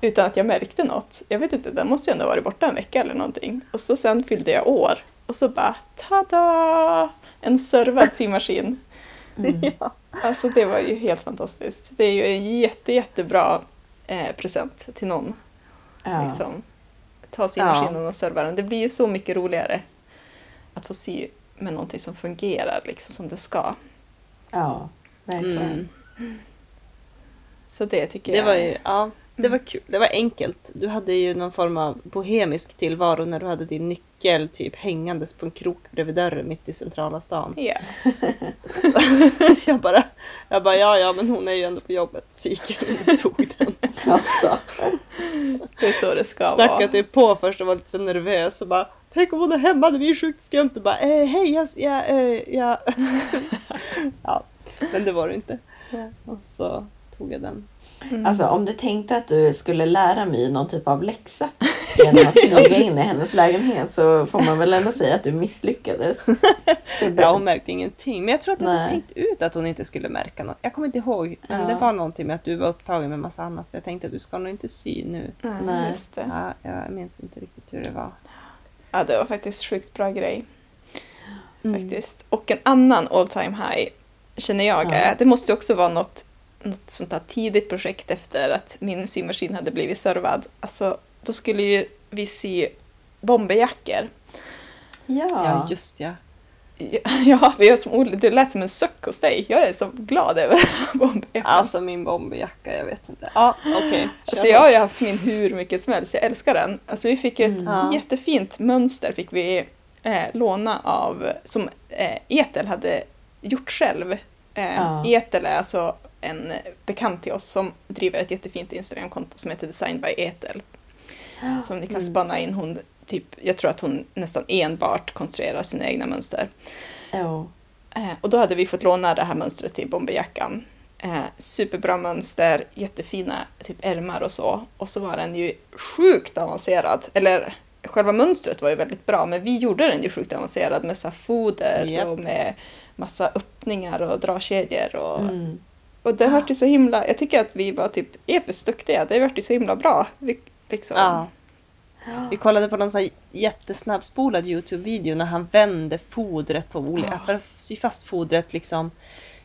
utan att jag märkte något. Jag vet inte, den måste ju ändå ha varit borta en vecka eller någonting. Och så sen fyllde jag år och så bara tada! En servad symaskin. Mm. Ja. Alltså det var ju helt fantastiskt. Det är ju en jätte, jättebra eh, present till någon. Ja. Liksom. Ta symaskinen och serva den. Det blir ju så mycket roligare att få sy med någonting som fungerar liksom som det ska. ja, verkligen. Mm. Så det tycker Det jag. var ju, ja, det var kul. Det var enkelt. Du hade ju någon form av bohemisk tillvaro när du hade din nyckel typ hängandes på en krok bredvid dörren mitt i centrala stan. Ja. Så jag bara, jag bara ja ja men hon är ju ändå på jobbet. Så gick jag in och tog den. Alltså. Det är så det ska vara. Knackat det på först och var lite så nervös och bara Tänk om hon är hemma, det blir sjukt skumt och bara eh, hej jag, jag, eh, jag. ja, men det var det inte. Ja. Och så tog jag den. Mm. Alltså om du tänkte att du skulle lära mig någon typ av läxa genom att smyga in i hennes lägenhet så får man väl ändå säga att du misslyckades. Ja, bra. hon märkte ingenting. Men jag tror att jag hade tänkt ut att hon inte skulle märka något. Jag kommer inte ihåg. Men Ja. det var någonting med att du var upptagen med massa annat. Så jag tänkte att du ska nog inte sy nu. Ja, Nej. just det. Ja, jag minns inte riktigt hur det var. Ja, det var faktiskt sjukt bra grej. Mm. Faktiskt. Och en annan all time high känner jag Ja. är, det måste ju också vara något, något sånt där tidigt projekt efter att min symaskin hade blivit servad. Alltså, då skulle ju vi sy bomberjackor. Ja. Ja, just ja. Ja, vi är som, det lät som en suck hos dig. Jag är så glad över bomberjackan. Alltså min bomberjacka, jag vet inte. Ja, okej. Alltså jag har ju haft min hur mycket som helst, jag älskar den. Alltså vi fick ju ett Ja. jättefint mönster fick vi eh, låna av, som eh, Etel hade gjort själv. Eh, Ja. Etel är alltså en bekant till oss som driver ett jättefint Instagramkonto som heter Design by Etel. Som ni kan spana in. Hon, typ, jag tror att hon nästan enbart konstruerar sina egna mönster. Jo. Eh, och då hade vi fått låna det här mönstret till bomberjackan. Eh, superbra mönster, jättefina typ ärmar och så. Och så var den ju sjukt avancerad. Eller själva mönstret var ju väldigt bra, men vi gjorde den ju sjukt avancerad med så här foder Japp. och med massa öppningar och dragkedjor. Och, Mm. Och det vart ju så himla, jag tycker att vi var typ episkt duktiga. Det vart ju så himla bra. Vi, liksom, Ja. Vi kollade på någon sån jättesnabbspolad Youtube-video när han vände fodret på olika... För att sy fast fodret liksom...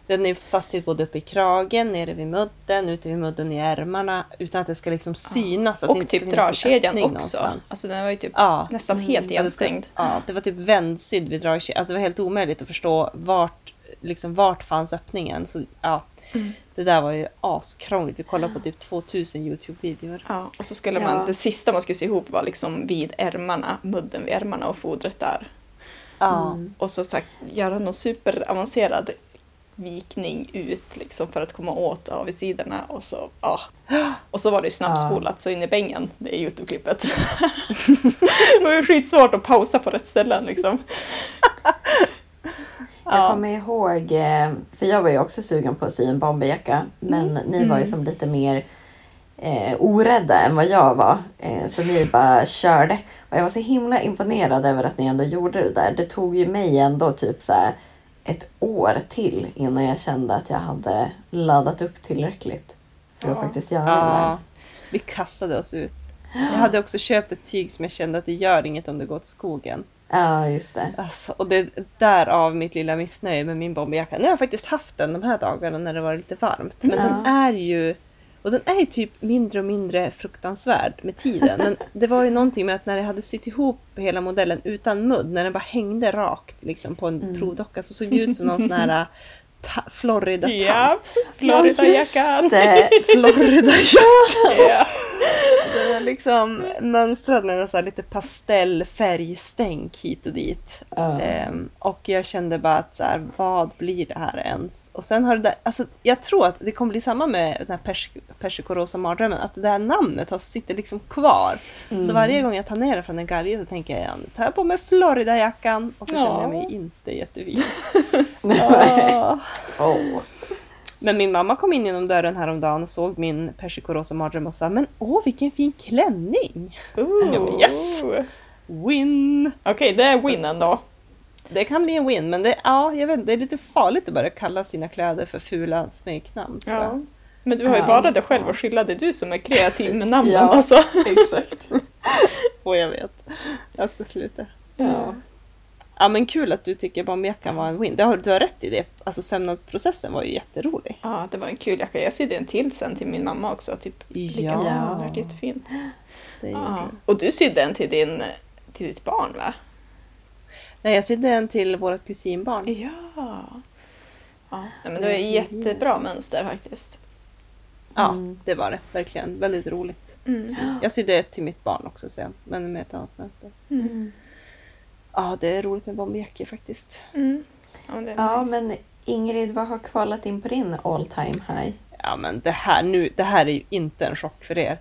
Den är fast typ både uppe i kragen, nere vid mudden, ute vid mudden i ärmarna. Utan att det ska liksom synas. Det Och typ dragkedjan också. Alltså den var ju typ Ja. nästan helt Ja, det ska- igenstängd. Ja, det var typ vändsydd vid dragkedjan. Alltså det var helt omöjligt att förstå vart, liksom, vart fanns öppningen. Så ja, Mm. det där var ju askrångligt. Vi kollade på typ 2000 Youtube-videor. Ja, och så skulle Ja. man, det sista man skulle sy ihop var liksom vid ärmarna, mudden vid ärmarna och fodret där. Ja. Mm. Och så sagt, göra någon superavancerad vikning ut liksom för att komma åt avsidorna och så, ja. Och så var det ju snabbspolat så in i bängen, det är Youtube-klippet. det var ju skitsvårt att pausa på rätt ställen liksom. Jag Ja. kommer ihåg, eh, för jag var ju också sugen på att sy en bomberjacka, men ni var ju som lite mer eh, orädda än vad jag var. Eh, så ni bara körde. Och jag var så himla imponerad över att ni ändå gjorde det där. Det tog ju mig ändå typ så ett år till innan jag kände att jag hade laddat upp tillräckligt för att Ja. faktiskt göra det där. Ja, vi kastade oss ut. Jag hade också köpt ett tyg som jag kände att det gör inget om det går till skogen. Ja, just det. Alltså, och det är därav mitt lilla missnöje med min bomberjacka. Nu har jag faktiskt haft den de här dagarna när det var lite varmt. Men Ja. den är ju och den är ju typ mindre och mindre fruktansvärd med tiden. Men det var ju någonting med att när jag hade sytt ihop hela modellen utan mudd, när den bara hängde rakt liksom, på en Mm. provdocka så såg det ut som någon sån här Florida-tant. Japp, Florida-jackan. det. Florida-jacka! Ja. Den är liksom mönstrad med en lite pastellfärgstänk hit och dit. Ja. Ehm, och jag kände bara att så här, vad blir det här ens? Och sen har det där, alltså jag tror att det kommer bli samma med den här pers persikorosa mardrömmen, att det här namnet har, sitter liksom kvar. Mm. Så varje gång jag tar ner det från en galge så tänker jag, nu tar jag på mig Florida-jackan och så känner jag mig Ja. inte jättefin. Åh. Men min mamma kom in genom dörren häromdagen och såg min persikorosa mardröm och sa Men åh vilken fin klänning! Ooh. Yes. Win! Okej, det är winnen då. Det kan bli en win men det, ja, jag vet, det är lite farligt att börja kalla sina kläder för fula smeknamn. Ja. Men du har ju bara dig själv att skylla, det är du som är kreativ med namnen Ja. alltså. Exakt. Och jag vet. Jag ska sluta. Ja. Ja men kul att du tycker bombjackan var en win. Det har, du har rätt i det. Alltså sömnadsprocessen var ju jätterolig. ja, det var en kul jacka. Jag sydde en till sen till min mamma också. Typ Ja. Det var jättefint. Det Ja. Och du sydde en till, din, till ditt barn va? Nej jag sydde en till vårt kusinbarn. Ja. ja. Nej, men det var ett jättebra mönster faktiskt. Ja Mm. det var det. Verkligen. Väldigt roligt. Mm. Jag sydde ett till mitt barn också sen. Men med ett annat mönster. Mm. Ja det är roligt med bombjackor faktiskt. Mm. Ja, Ja, nice. men Ingrid, vad har kvalat in på din all time high? Ja men det här nu, det här är ju inte en chock för er.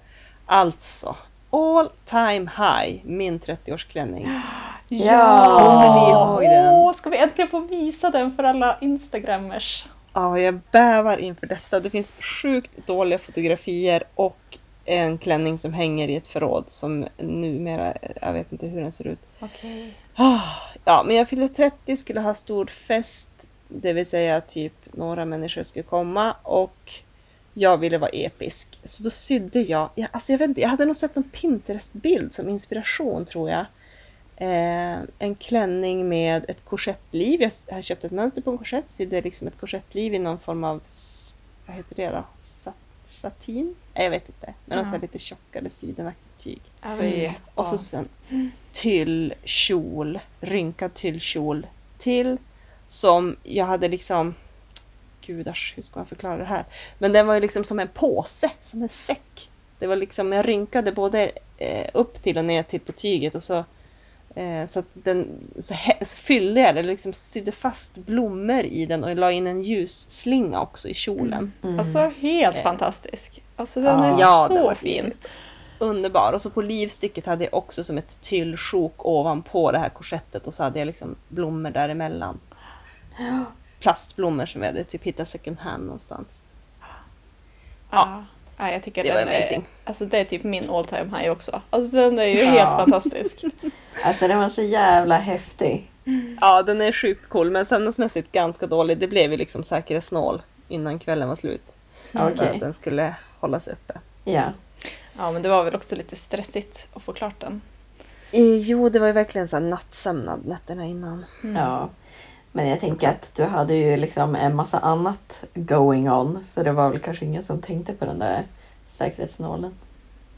Alltså, all time high, min 30-årsklänning. Kommer ni ihåg den? Åh, ska vi äntligen få visa den för alla instagrammers? Ja, jag bävar inför detta. Det finns sjukt dåliga fotografier och en klänning som hänger i ett förråd som numera, jag vet inte hur den ser ut. Okej. Ah, Ja, men jag fyllde 30, skulle ha stor fest, det vill säga typ några människor skulle komma och jag ville vara episk. Så då sydde jag, jag, alltså jag, vet inte, jag hade nog sett någon Pinterest-bild som inspiration tror jag. Eh, en klänning med ett korsettliv. Jag hade köpt ett mönster på en korsett, sydde liksom ett korsettliv i någon form av, vad heter det då? Sa, satin? Nej, jag vet inte. Men Ja. här lite tjockare sidenaktigt tyg. Jag vet. Och så sen tyllkjol, rynkad tyllkjol till som jag hade liksom Gudars, hur ska man förklara det här? Men den var ju liksom som en påse, som en säck. Det var liksom, jag rynkade både eh, upp till och ner till på tyget och så eh, så att den så, he, så fyllde jag det, liksom sydde fast blommor i den och la in en ljusslinga också i kjolen. Mm. Alltså helt Eh. fantastisk. Alltså den Ja. är så den var fin. Underbar! Och så på livstycket hade jag också som ett tyllsjok ovanpå det här korsettet och så hade jag liksom blommor däremellan. Plastblommor som jag hade typ hittat second hand någonstans. Ja. Ja, jag tycker Det var den är, alltså det är typ min all time high också. Alltså den är ju Ja. helt fantastisk. Alltså den var så jävla häftig. Ja, den är sjukt cool men sömnadsmässigt ganska dålig. Det blev ju liksom säkerhetsnål innan kvällen var slut. För Okej. att den skulle hållas uppe. Ja. Ja, men det var väl också lite stressigt att få klart den. Jo, det var ju verkligen så här nattsömnad nätterna innan. ja. Men jag tänker att du hade ju liksom en massa annat going on. Så det var väl kanske ingen som tänkte på den där säkerhetsnålen.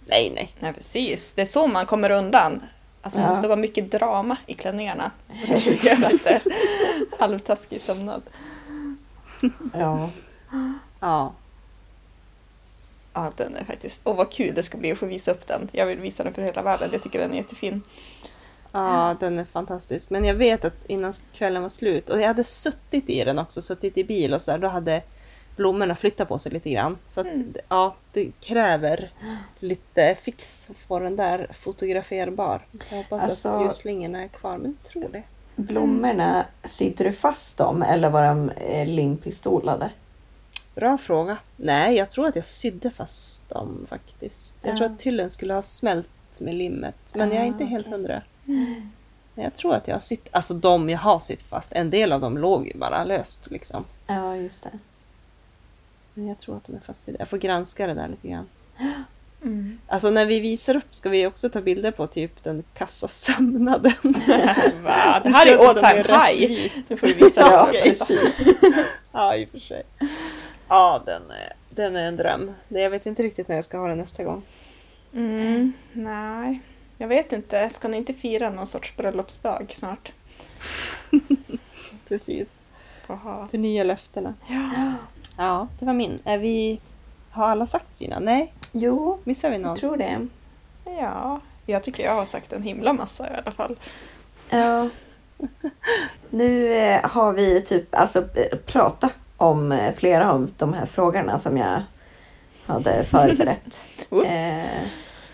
Nej, nej. Nej, precis. Det är så man kommer undan. Alltså det Ja. måste vara mycket drama i klänningarna. Så det halvtaskig sömnad. Ja. Ja. Ja, den är faktiskt... Åh, vad kul det ska bli att få visa upp den. Jag vill visa den för hela världen. Jag tycker den är jättefin. Ja, den är fantastisk. Men jag vet att innan kvällen var slut, och jag hade suttit i den också, suttit i bil och så där, då hade blommorna flyttat på sig lite grann. Så att, Mm. ja, det kräver lite fix att få den där fotograferbar. Jag hoppas Alltså- att ljusslingorna är kvar, men jag tror det. Blommorna, sydde du fast dem eller var de eh, limpistolade? Bra fråga. Nej, jag tror att jag sydde fast dem faktiskt. Jag Ja. tror att tyllen skulle ha smält med limmet, men jag är Ah, inte helt okej. hundra. Men jag tror att jag har sytt, alltså de jag har sytt fast, en del av dem låg ju bara löst liksom. Ja, just det. Men jag tror att de är fastsydda. Jag får granska det där lite grann. Mm. Alltså när vi visar upp ska vi också ta bilder på typ den kassa sömnaden. Va? Det här är all time high. Nu får vi visa Ja, den. precis. Ja, i och för sig. Ja, den är, den är en dröm. Jag vet inte riktigt när jag ska ha den nästa gång. Mm, nej, jag vet inte. Ska ni inte fira någon sorts bröllopsdag snart? Precis. Förnya löftena. Ja. Ja, det var min. Är vi... Har alla sagt sina? Nej, Jo, missar vi någon? jag tror det. ja, jag tycker jag har sagt en himla massa i alla fall. Ja. Nu eh, har vi typ alltså eh, pratat om eh, flera av de här frågorna som jag hade förberett. Eh,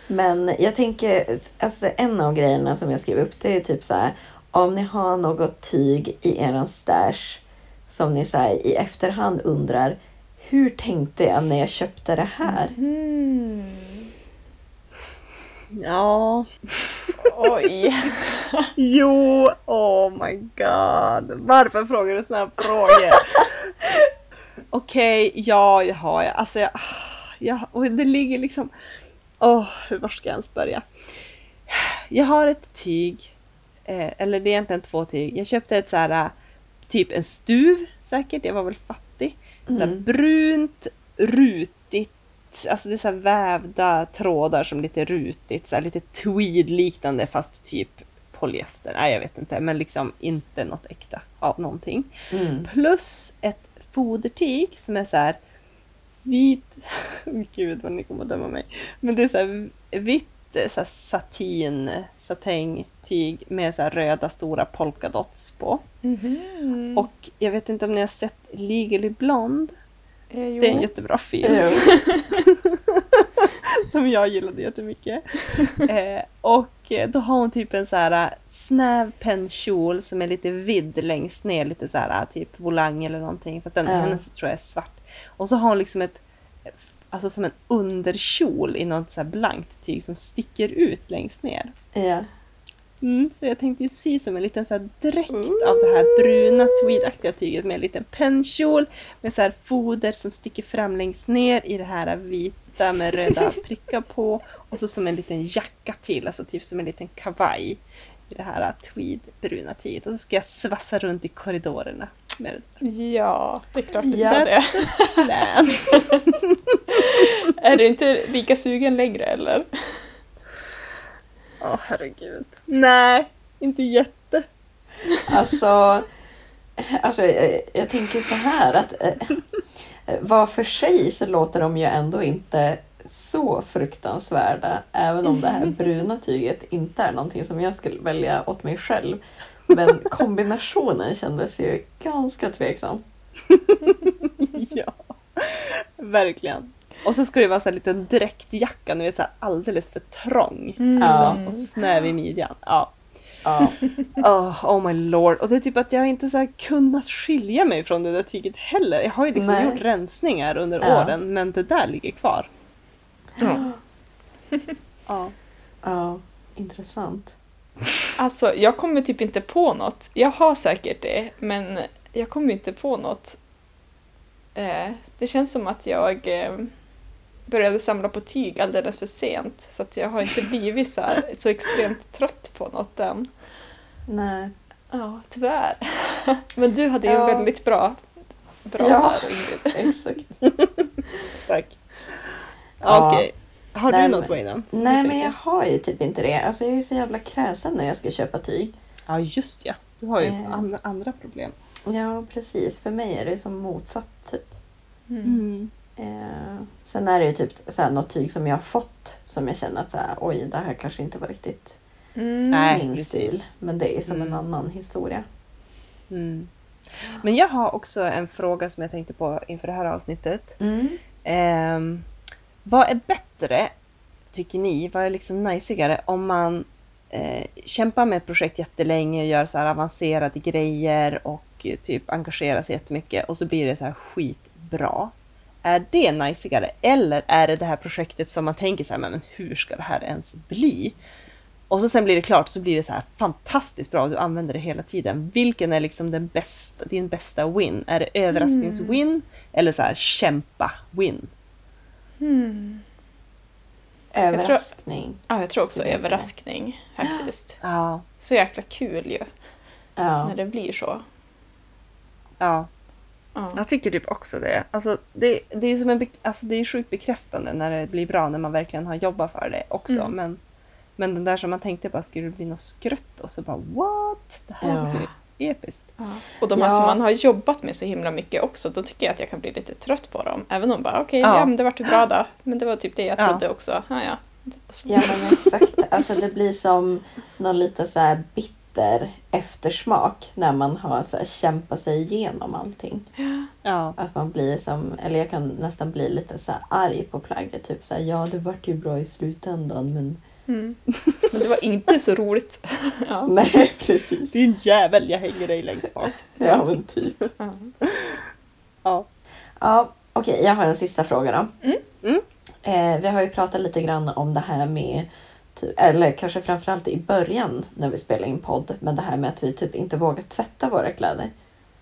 men jag tänker, alltså en av grejerna som jag skrev upp det är typ så här. Om ni har något tyg i eran stash som ni så här, i efterhand undrar. Hur tänkte jag när jag köpte det här? Mm. Ja. Oj. Jo, oh my god. Varför frågar du såna här frågor? Okej, ja, jag har jag. Alltså, jag, jag, och det ligger liksom... Åh, hur var ska jag ens börja? Jag har ett tyg, eh, eller det är egentligen två tyg. Jag köpte ett så här, eh, typ en stuv säkert, jag var väl fattig. Så här Mm. brunt, rutigt, alltså det är så vävda trådar som lite rutigt, så lite tweed-liknande fast typ polyester. Nej, jag vet inte, men liksom inte något äkta av någonting. Mm. Plus ett fodertyg som är så här vit, gud vad ni kommer att döma mig. Men det är så här vitt så här satin, satängtyg med så röda stora polkadots på. Mhm. Och jag vet inte om ni har sett Legally Blonde? Eh, jo. Det är en jättebra film Jo. som jag gillade jättemycket. eh, och eh, då har hon typ en så här eh, snäv pennkjol som är lite vidd längst ner, lite så här eh, typ volang eller någonting. Fast den, Ja. hennes tror jag är svart. Och så har hon liksom ett Alltså som en underkjol i något så blankt tyg som sticker ut längst ner. Ja. Mm, så jag tänkte sy som en liten så dräkt av det här bruna tweedaktiga tyget med en liten pennkjol med så här foder som sticker fram längst ner i det här vita med röda prickar på och så som en liten jacka till, alltså typ som en liten kavaj i det här tweedbruna tyget. Och så ska jag svassa runt i korridorerna med Ja, det är klart du ska det. Är du inte lika sugen längre eller? Åh herregud. Nej, inte jätte. Alltså, Alltså, jag, jag tänker så här att eh, var för sig så låter de ju ändå inte så fruktansvärda. Även om det här bruna tyget inte är någonting som jag skulle välja åt mig själv. Men kombinationen kändes ju ganska tveksam. ja, verkligen. Och så ska det vara så här liten dräktjacka, ni vet så här alldeles för trång. Mm. Alltså, och snäv i midjan. Ja. Ja, Oh, oh my lord. Och det är typ att jag inte så här kunnat skilja mig från det där tyget heller. Jag har ju liksom Nej. gjort rensningar under Ja. åren men det där ligger kvar. Ja. Ja. ja intressant. Alltså, jag kommer typ inte på något. Jag har säkert det, men jag kommer inte på något. Eh, det känns som att jag eh, började samla på tyg alldeles för sent, så att jag har inte blivit så, här, så extremt trött på något än. Nej. Ja, tyvärr. Men du hade ju Ja. väldigt bra, bra Ja. där, Ingrid. Exakt. Tack. Ja. Okej. Har Nej, du något men- Wayne? Nej men jag har ju typ inte det. Alltså jag är så jävla kräsen när jag ska köpa tyg. Ja just ja. Du har ju Eh. an- andra problem. Ja precis, för mig är det som motsatt typ. Mm. Eh, sen är det ju typ så här, något tyg som jag har fått som jag känner att så här, oj det här kanske inte var riktigt Mm. Min stil. Men det är som en Mm. annan historia. Mm. Men jag har också en fråga som jag tänkte på inför det här avsnittet. Ehm, vad är bättre, tycker ni, vad är liksom najsigare om man eh, kämpar med ett projekt jättelänge och gör så här avancerade grejer och eh, typ engagerar sig jättemycket och så blir det så här skitbra. Är det najsigare eller är det det här projektet som man tänker så här, men hur ska det här ens bli? Och så sen blir det klart så blir det så här fantastiskt bra du använder det hela tiden. Vilken är liksom den bästa, din bästa win? Är det överraskningswin eller så här kämpa-win? Mm. Överraskning. Ja, jag tror också jag överraskning faktiskt. Ja, Så jäkla kul ju, Ja. när det blir så. ja. Ja. Jag tycker typ också det. Alltså, det, det är som en, alltså, det är sjukt bekräftande när det blir bra, när man verkligen har jobbat för det också. Mm. Men, men den där som man tänkte bara skulle bli något skrött och så bara what? Det här Ja. blir episkt. Ja. Och de Ja. här som man har jobbat med så himla mycket också, då tycker jag att jag kan bli lite trött på dem. Även om bara okej, Ja. ja. men det vart ju bra då. Men det var typ det jag Ja. trodde också. Ja, ja. Ja men exakt. Alltså det blir som någon lite så här bitter eftersmak när man har så här kämpat sig igenom allting. Ja. Att man blir som, eller jag kan nästan bli lite så här arg på plagget. Typ så här, ja det vart ju bra i slutändan men Mm. Men det var inte så roligt. ja. nej precis. Din jävel, jag hänger dig längst bak. Ja men typ. Ja. Ja. Ja, okej, jag har en sista fråga då. Mm. Mm. Eh, vi har ju pratat lite grann om det här med, ty- eller kanske framförallt i början när vi spelade in podd, men det här med att vi typ inte vågar tvätta våra kläder.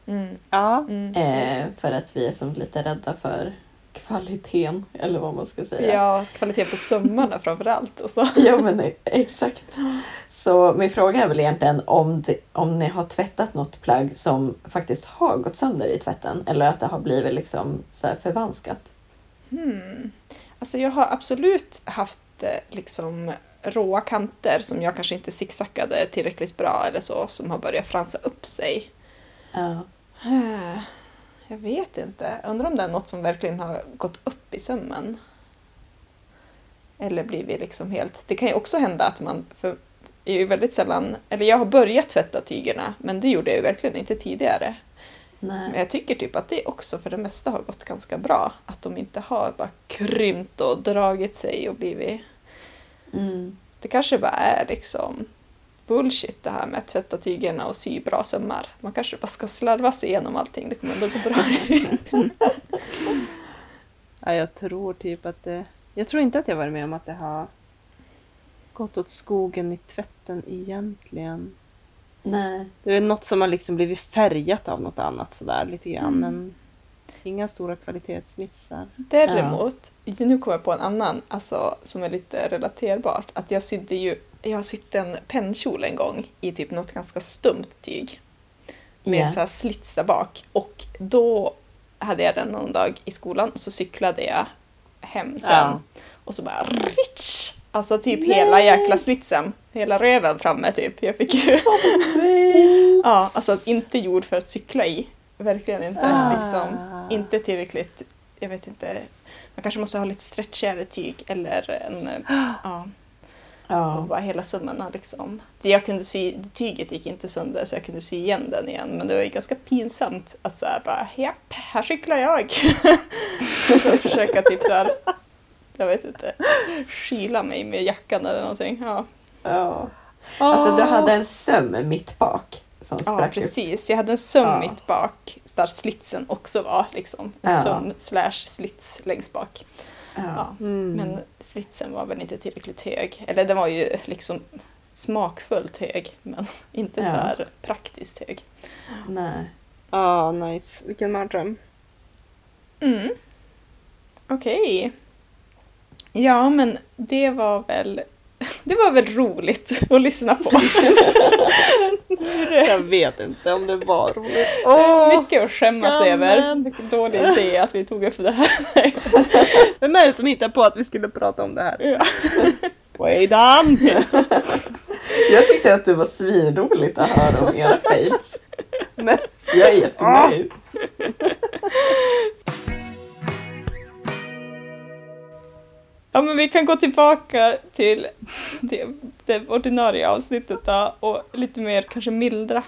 Mm. Ja. Mm. Eh, för att vi är som lite rädda för kvaliteten, eller vad man ska säga. Ja, kvalitet på sömmarna framför allt. Och så. Ja men e- exakt. Så min fråga är väl egentligen om, det, om ni har tvättat något plagg som faktiskt har gått sönder i tvätten eller att det har blivit liksom så här förvanskat. Hmm. Alltså jag har absolut haft eh, liksom råa kanter som jag kanske inte zigzaggade tillräckligt bra eller så, som har börjat fransa upp sig. Ja. Jag vet inte. Undrar om det är något som verkligen har gått upp i sömmen. Eller blivit liksom helt... Det kan ju också hända att man... För är ju väldigt sällan... Eller jag har börjat tvätta tygerna, men det gjorde jag ju verkligen inte tidigare. Men Nej. jag tycker typ att det också för det mesta har gått ganska bra. Att de inte har bara krympt och dragit sig och blivit... Mm. Det kanske bara är liksom bullshit det här med att tvätta tygerna och sy bra sömmar. Man kanske bara ska slarva sig igenom allting, det kommer ändå gå bra. ja, jag tror typ att det... Jag tror inte att jag varit med om att det har gått åt skogen i tvätten egentligen. Nej. Det är något som har liksom blivit färgat av något annat sådär lite grann. Mm. Men inga stora kvalitetsmissar. Däremot, nu kommer jag på en annan alltså, som är lite relaterbart. Att jag sydde ju, jag sydde en pennkjol en gång i typ något ganska stumt tyg. Med Ja. så här slits där bak. Och då hade jag den någon dag i skolan och så cyklade jag hem sen. Ja. Och så bara rich! Alltså typ hela jäkla slitsen. Hela röven framme typ. Jag fick ju... Ja, alltså inte gjord för att cykla i. Verkligen inte. Ah. Liksom, inte tillräckligt, jag vet inte, man kanske måste ha lite stretchigare tyg eller en, eh, ja, och Ja. bara hela sömmarna liksom. Det jag kunde sy, tyget gick inte sönder så jag kunde sy igen den igen men det var ju ganska pinsamt att såhär bara japp, här cyklar jag. och försöka typ såhär, jag vet inte, skyla mig med jackan eller någonting. Ja, ja. Alltså du hade en söm mitt bak som ja sprack upp. precis. Jag hade en söm Ja. mitt bak där slitsen också var liksom. En Ja. söm slash slits längst bak. Ja. Ja. Mm. Men slitsen var väl inte tillräckligt hög. Eller den var ju liksom smakfullt hög men inte Ja. så här praktiskt hög. Nej. Ja, nice. Vilken mardröm. Mm. Okej. Ja men det var väl det var väl roligt att lyssna på. Jag vet inte om det var roligt. Åh, Mycket att skämmas skammen. över. Dålig idé att vi tog upp det här. Vem är det som hittar på att vi skulle prata om det här? Ja. Wait on! Jag tyckte att det var svinroligt att höra om era fails. Men, Jag är jättenöjd. Ja men vi kan gå tillbaka till det, det ordinarie avsnittet då och lite mer kanske mildra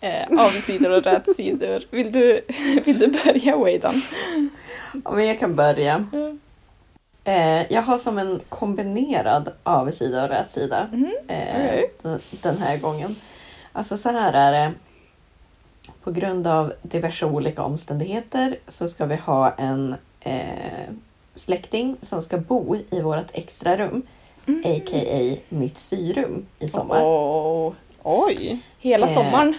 eh, avsidor och rätsidor. Vill du, vill du börja Wadan? Ja, men jag kan börja. Ja. Eh, jag har som en kombinerad avsida och rätsida Mhm, eh, d- den här gången. Alltså så här är det. På grund av diverse olika omständigheter så ska vi ha en eh, släkting som ska bo i vårt extra rum, Mm. a.k.a. mitt syrum i sommar. Åh, oj! hela Eh, sommaren.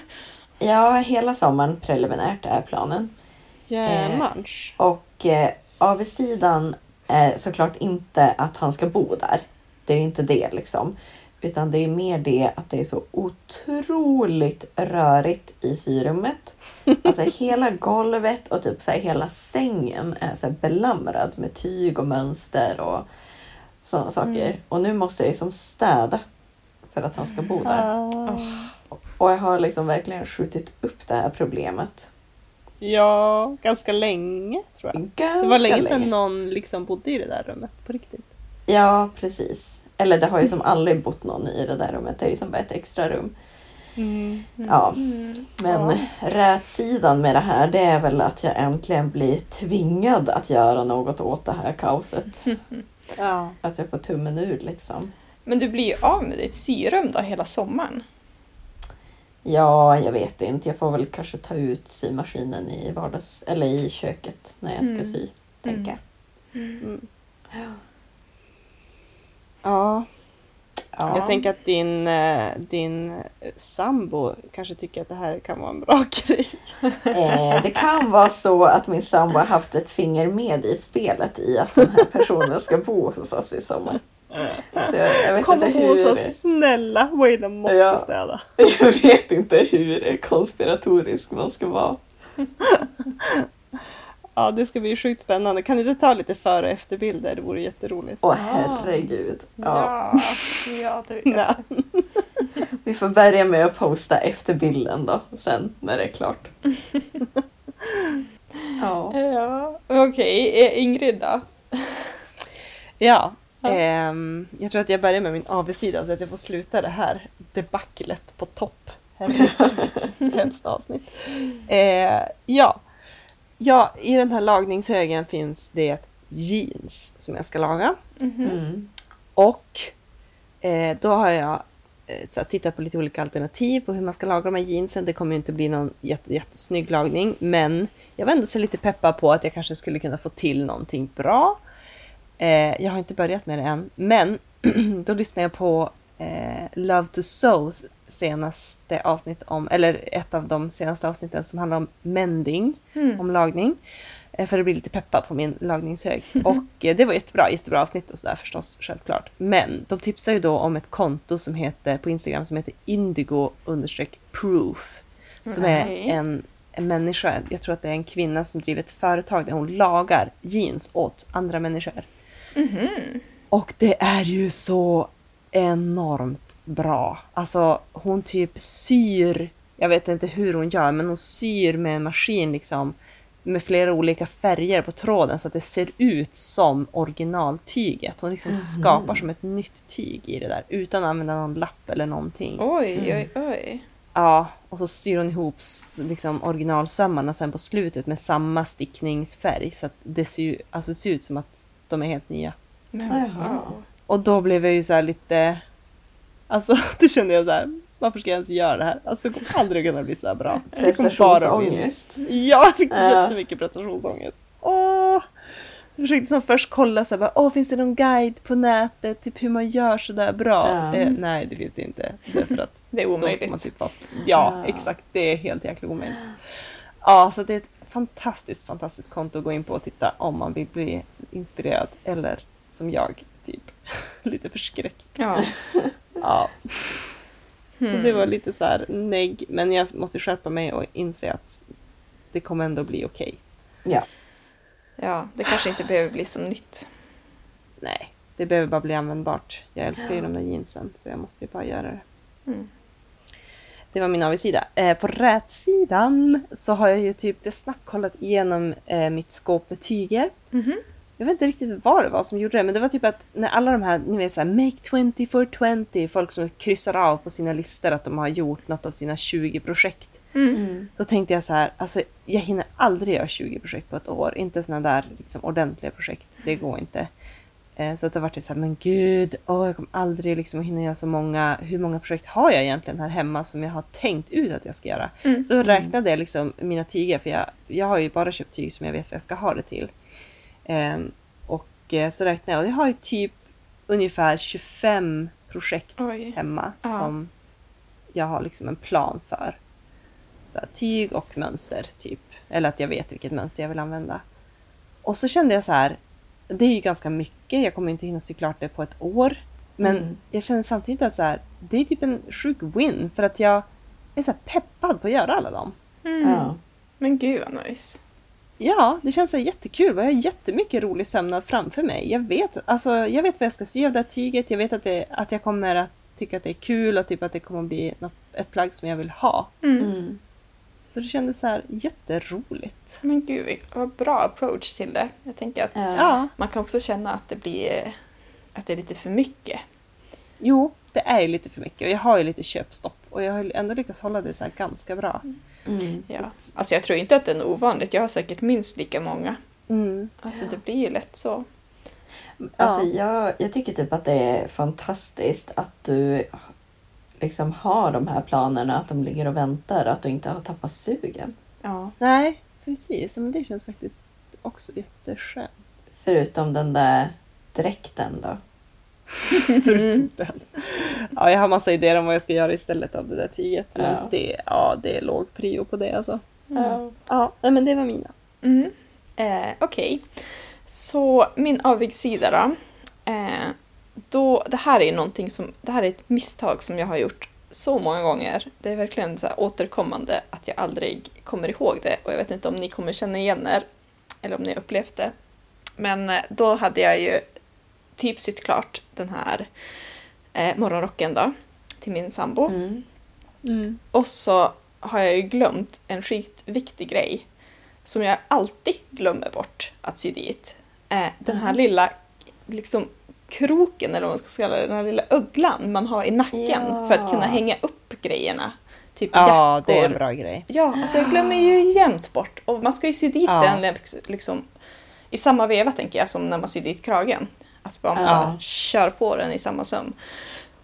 Ja, hela sommaren preliminärt är planen. Jämans. Och eh, avsidan är såklart inte att han ska bo där. Det är inte det liksom. Utan det är mer det att det är så otroligt rörigt i syrummet. Alltså hela golvet och typ så här, hela sängen är så här belamrad med tyg och mönster och sådana saker. Mm. Och nu måste jag liksom städa för att han ska bo där. Ah. Och jag har liksom verkligen skjutit upp det här problemet. Ja, ganska länge tror jag. Ganska Det var länge sedan någon liksom bodde i det där rummet på riktigt. Ja, precis. Eller det har ju som aldrig bott någon i det där rummet. Det är ju som bara ett extra rum. Ja, Mm. men Ja. rätsidan med det här det är väl att jag äntligen blir tvingad att göra något åt det här kaoset. Ja. Att jag får tummen ur liksom. Men du blir ju av med ditt syrum då hela sommaren. Ja, jag vet inte. Jag får väl kanske ta ut symaskinen i vardags eller i köket när jag ska Mm. sy. Tänka. Mm. Ja, Ja. jag tänker att din, eh, din sambo kanske tycker att det här kan vara en bra grej. Eh, det kan vara så att min sambo har haft ett finger med i spelet i att den här personen ska bo hos oss i sommar. Så jag, jag vet Kom inte så hur... snälla, Wayne måste Ja. städa. Jag vet inte hur konspiratorisk man ska vara. Ja, det ska bli sjukt spännande. Kan du inte ta lite före och efterbilder? Det vore jätteroligt. Åh herregud. Ja. Ja, ja det vill jag Nej. säga. Vi får börja med att posta efter bilden då, sen när det är klart. Ja. Ja, okej. Eh, Ingrid då? Ja, Ja. ehm, jag tror att jag börjar med min avigsida så att jag får sluta det här debaclet på topp. Hemskt avsnitt. Eh, ja. Ja, i den här lagningshögen finns det jeans som jag ska laga. Mhm. Mm. Och eh, då har jag eh, tittat på lite olika alternativ på hur man ska laga de här jeansen. Det kommer ju inte bli någon jätte, jättesnygg lagning, men jag var ändå så lite peppad på att jag kanske skulle kunna få till någonting bra. Eh, jag har inte börjat med det än, men då lyssnade jag på eh, Love to Sews senaste avsnitt om, eller ett av de senaste avsnitten som handlar om mending, Mm. om lagning. Eh, För att bli lite peppad på min lagningshög. Och eh, det var jättebra, jättebra avsnitt och sådär förstås, självklart. Men de tipsar ju då om ett konto som heter, på Instagram som heter indigo proof. Som är en, en människa, jag tror att det är en kvinna som driver ett företag där hon lagar jeans åt andra människor. Mhm. Och det är ju så enormt bra. Alltså hon typ syr, jag vet inte hur hon gör, men hon syr med en maskin liksom med flera olika färger på tråden så att det ser ut som originaltyget. Hon liksom skapar som ett nytt tyg i det där utan att använda någon lapp eller någonting. Oj, oj, oj. Ja, och så styr hon ihop liksom originalsömmarna sen på slutet med samma stickningsfärg så att det ser, ju, alltså det ser ut som att de är helt nya. Jaha. Och då blev jag ju så här lite... Alltså då kände jag så här, varför ska jag ens göra det här? Alltså det kommer aldrig kunna bli så här bra. Det Prestationsångest. Ja, jag fick Ja. jättemycket prestationsångest. Åh! Jag försökte som först kolla så här, Åh, finns det någon guide på nätet, typ hur man gör så där bra? Ja. Eh, nej, det finns det inte. Därför att Det är ska man omöjligt. typ ja, Ja. exakt. Det är helt jäkla omöjligt. Ja, så det är ett fantastiskt, fantastiskt konto att gå in på och titta om man vill bli inspirerad eller som jag, typ lite förskräckt. Ja. Ja, så Hmm. det var lite så här negg, men jag måste skärpa mig och inse att det kommer ändå bli okej. Ja. ja, det kanske inte behöver bli som nytt. Nej, det behöver bara bli användbart. Jag älskar ju de där jeansen så jag måste ju bara göra det. Mm. Det var min avigsida. Eh, på rätsidan så har jag ju typ det snabbt kollat igenom eh, mitt skåp med tyger. Mhm. Jag vet inte riktigt vad det var som gjorde det, men det var typ att när alla de här, ni vet såhär, make 20 for 20, folk som kryssar av på sina listor att de har gjort något av sina 20 projekt. Mm. Då tänkte jag så här, alltså jag hinner aldrig göra 20 projekt på ett år. Inte såna där liksom, ordentliga projekt, det går inte. Eh, så att det var så här, men gud, åh, jag kommer aldrig liksom att hinna göra så många. Hur många projekt har jag egentligen här hemma som jag har tänkt ut att jag ska göra? Mm. Så räknade jag liksom mina tyger, för jag, jag har ju bara köpt tyg som jag vet vad jag ska ha det till. Ehm, och eh, så räknade jag, och jag har ju typ ungefär 25 projekt Oj. hemma Ja. som jag har liksom en plan för. Så här, tyg och mönster typ. Eller att jag vet vilket mönster jag vill använda. Och så kände jag så här, det är ju ganska mycket, jag kommer inte hinna sy klart det på ett år. Men Mm. jag känner samtidigt att så här, det är typ en sjuk win för att jag är så här peppad på att göra alla dem. Mm. Ja. Men gud vad nice. Ja, det känns jättekul. Jag har jättemycket rolig sömnad framför mig. Jag vet, alltså, jag vet vad jag ska sy av det här tyget. Jag vet att, det, att jag kommer att tycka att det är kul och typ att det kommer att bli något, ett plagg som jag vill ha. Mm. Mm. Så det kändes så här jätteroligt. Men gud vad bra approach till det. Jag tänker att Ja. Man kan också känna att det blir att det är lite för mycket. jo, det är ju lite för mycket och jag har ju lite köpstopp och jag har ändå lyckats hålla det så här ganska bra. Mm. Ja. Alltså jag tror inte att det är ovanligt. Jag har säkert minst lika många. Mm. Alltså det blir ju lätt så. Alltså jag, jag tycker typ att det är fantastiskt att du liksom har de här planerna, att de ligger och väntar, att du inte har tappat sugen. Ja. Nej, precis. Men det känns faktiskt också jätteskönt. Förutom den där dräkten då. Förutom den. Ja, jag har massa idéer om vad jag ska göra istället av det där tyget. Men Ja. det, ja, det är låg prio på det alltså. Ja. Ja, men det var mina. Mm. Eh, Okej, så min avigsida då. Eh, då. Det här är någonting som, det här är ett misstag som jag har gjort så många gånger. Det är verkligen så återkommande att jag aldrig kommer ihåg det och jag vet inte om ni kommer känna igen er eller om ni har upplevt det. Men eh, då hade jag ju typ sytt klart den här eh, morgonrocken då till min sambo. Mm. Mm. Och så har jag ju glömt en skitviktig grej som jag alltid glömmer bort att sy dit. Eh, den här lilla liksom kroken, eller vad man ska kalla det, den här lilla öglan man har i nacken Ja. för att kunna hänga upp grejerna. Typ Ja, jackor. det är en bra grej. Ja, alltså jag glömmer ju jämt bort. Och man ska ju sy dit Ja. den liksom, i samma veva tänker jag som när man syr dit kragen. Att bara, man Ja. bara kör på den i samma söm.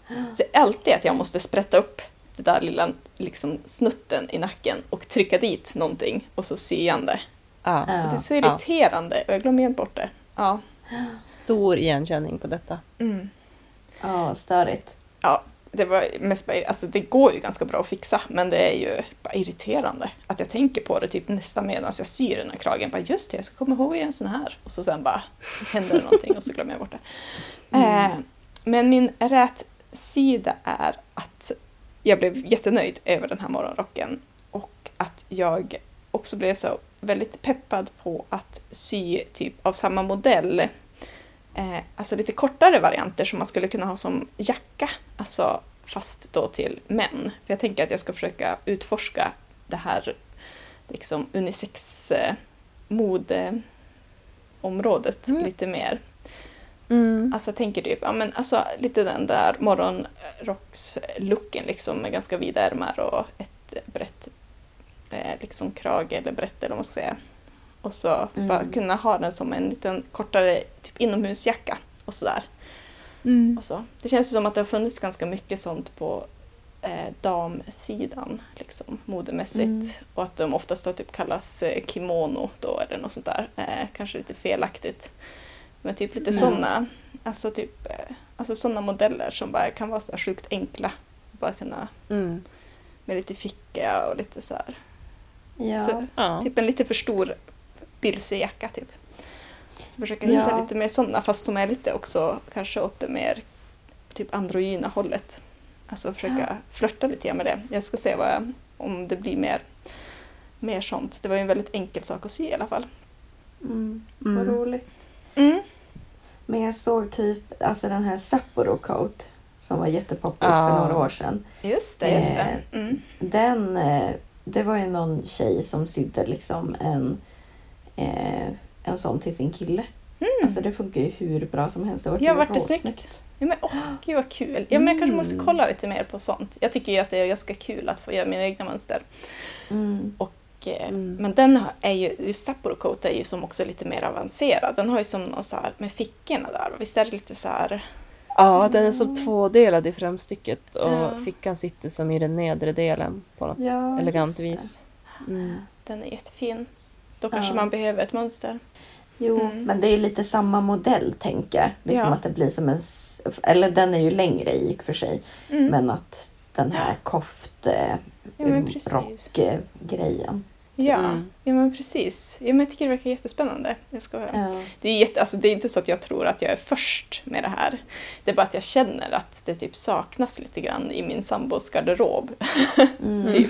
Så det är alltid att jag måste sprätta upp det där lilla liksom, snutten i nacken och trycka dit någonting och så sy igen det. Ja. Det är så Ja. irriterande och jag glömmer jämt bort det. Ja. Stor igenkänning på detta. Mm. Ja, störigt. Ja, det var mest bara, alltså det går ju ganska bra att fixa men det är ju bara irriterande att jag tänker på det typ nästan medan jag syr den här kragen. Bara just det, jag ska komma ihåg att göra en sån här. Och så sen bara händer det någonting och så glömmer jag bort det. Eh, men min rät sida är att jag blev jättenöjd över den här morgonrocken och att jag också blev så väldigt peppad på att sy typ av samma modell eh, alltså lite kortare varianter som man skulle kunna ha som jacka. Alltså fast då till män. För jag tänker att jag ska försöka utforska det här liksom unisex eh, modeområdet Mm. lite mer. Mm. Alltså jag tänker typ, ja men alltså lite den där morgonrockslooken liksom med ganska vida ärmar och ett brett eh, liksom krage eller brett eller vad man ska säga. Och så Mm. bara kunna ha den som en liten kortare typ inomhusjacka och sådär. Mm. Och så. Det känns ju som att det har funnits ganska mycket sånt på eh, damsidan, liksom, modemässigt. Mm. Och att de oftast då typ kallas eh, kimono då, eller något sånt där. Eh, kanske lite felaktigt. Men typ lite Mm. sådana, alltså typ, eh, alltså sådana modeller som bara kan vara så här sjukt enkla. Bara kunna, Mm. med lite ficka och lite så här. Ja. Så- Ja. Typ en lite för stor bylsig jacka typ. Så försöka hitta Ja. lite mer sådana fast som är lite också kanske åt det mer typ androgyna hållet. Alltså försöka flörta lite med det. Jag ska se vad jag, om det blir mer, mer sånt. Det var ju en väldigt enkel sak att sy i alla fall. Mm. Vad Mm. roligt. Mm. Men jag såg typ alltså den här Sapporo Coat som var jättepoppis Ja. för några år sedan. Just det, just det. Eh, Mm. Den, eh, det var ju någon tjej som sydde liksom en, eh, en sån till sin kille. Alltså det funkar ju hur bra som helst. Det var Mm. Ja, vart det snyggt? Ja, men åh, gud vad kul. Ja, men jag kanske måste Mm. kolla lite mer på sånt. Jag tycker ju att det är ganska kul att få göra mina egna mönster. Mm. Och, eh, Mm. Men den är ju, just Sapporo Coat är ju som också lite mer avancerad. Den har ju som någon så här med fickorna där. Visst är det lite så här... ja, den är som tvådelad i framstycket och Ja. fickan sitter som i den nedre delen på något Ja, elegant vis. Mm. Den är jättefin. Då kanske Ja. man behöver ett mönster. Jo, Mm. men det är lite samma modell tänker jag. Liksom Ja. att det blir som en... Eller den är ju längre i och för sig. Mm. Men att den här koft eh, Ja, rock eh, grejen. Ja, Mm. ja men precis. Ja, men jag tycker det verkar jättespännande. Jag ska höra. Ja. Det, är jätte, alltså, det är inte så att jag tror att jag är först med det här. Det är bara att jag känner att det typ saknas lite grann i min sambos garderob. Mm. typ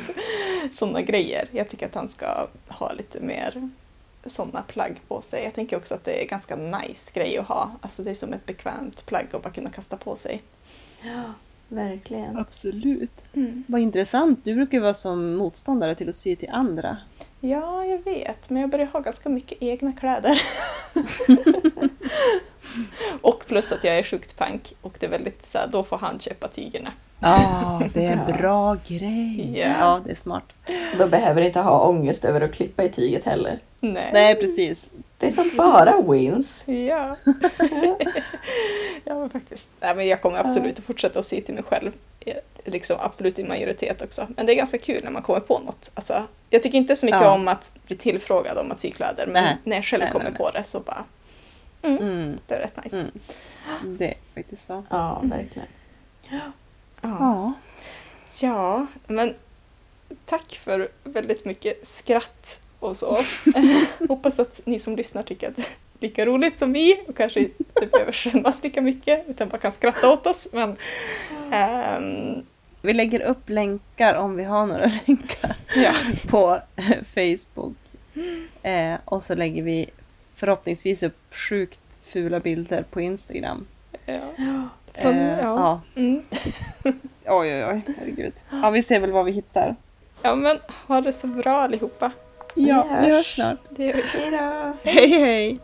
sådana grejer. Jag tycker att han ska ha lite mer sådana plagg på sig. Jag tänker också att det är ganska nice grej att ha. Alltså det är som ett bekvämt plagg att bara kunna kasta på sig. ja, verkligen. Absolut. Mm. Vad intressant. Du brukar ju vara som motståndare till att sy till andra. Ja, jag vet. Men jag börjar ha ganska mycket egna kläder. och plus att jag är sjukt pank och det är väldigt så här, då får han köpa tygerna. Ja, det är en bra grej. Ja. Ja, det är smart. Då behöver inte ha ångest över att klippa i tyget heller. Nej. Nej, precis. Det är som bara wins. Ja. ja, men faktiskt. Nej, men jag kommer absolut att fortsätta att sy till mig själv. Eh, Liksom absolut i majoritet också. Men det är ganska kul när man kommer på något. Alltså, jag tycker inte så mycket Ja. om att bli tillfrågad om att sy kläder, men Nej. när jag själv Nej, kommer nej, nej. på det så bara, mm, Mm. det är rätt nice. Mm. Det är faktiskt så. Ja, verkligen. Ja. Ja. ja, men tack för väldigt mycket skratt och så. Hoppas att ni som lyssnar tycker att det är lika roligt som vi och kanske inte behöver skämmas lika mycket utan bara kan skratta åt oss. Men, ehm, Vi lägger upp länkar om vi har några länkar ja. på eh, Facebook. Eh, och så lägger vi förhoppningsvis upp sjukt fula bilder på Instagram. Ja. Från, Eh, ja. ja. Mm. Oj, oj, oj. Herregud. Ja, vi ser väl vad vi hittar. ja, men ha det så bra allihopa. Ja, Vi hörs snart. Det gör vi. Hej då! Hej, hej!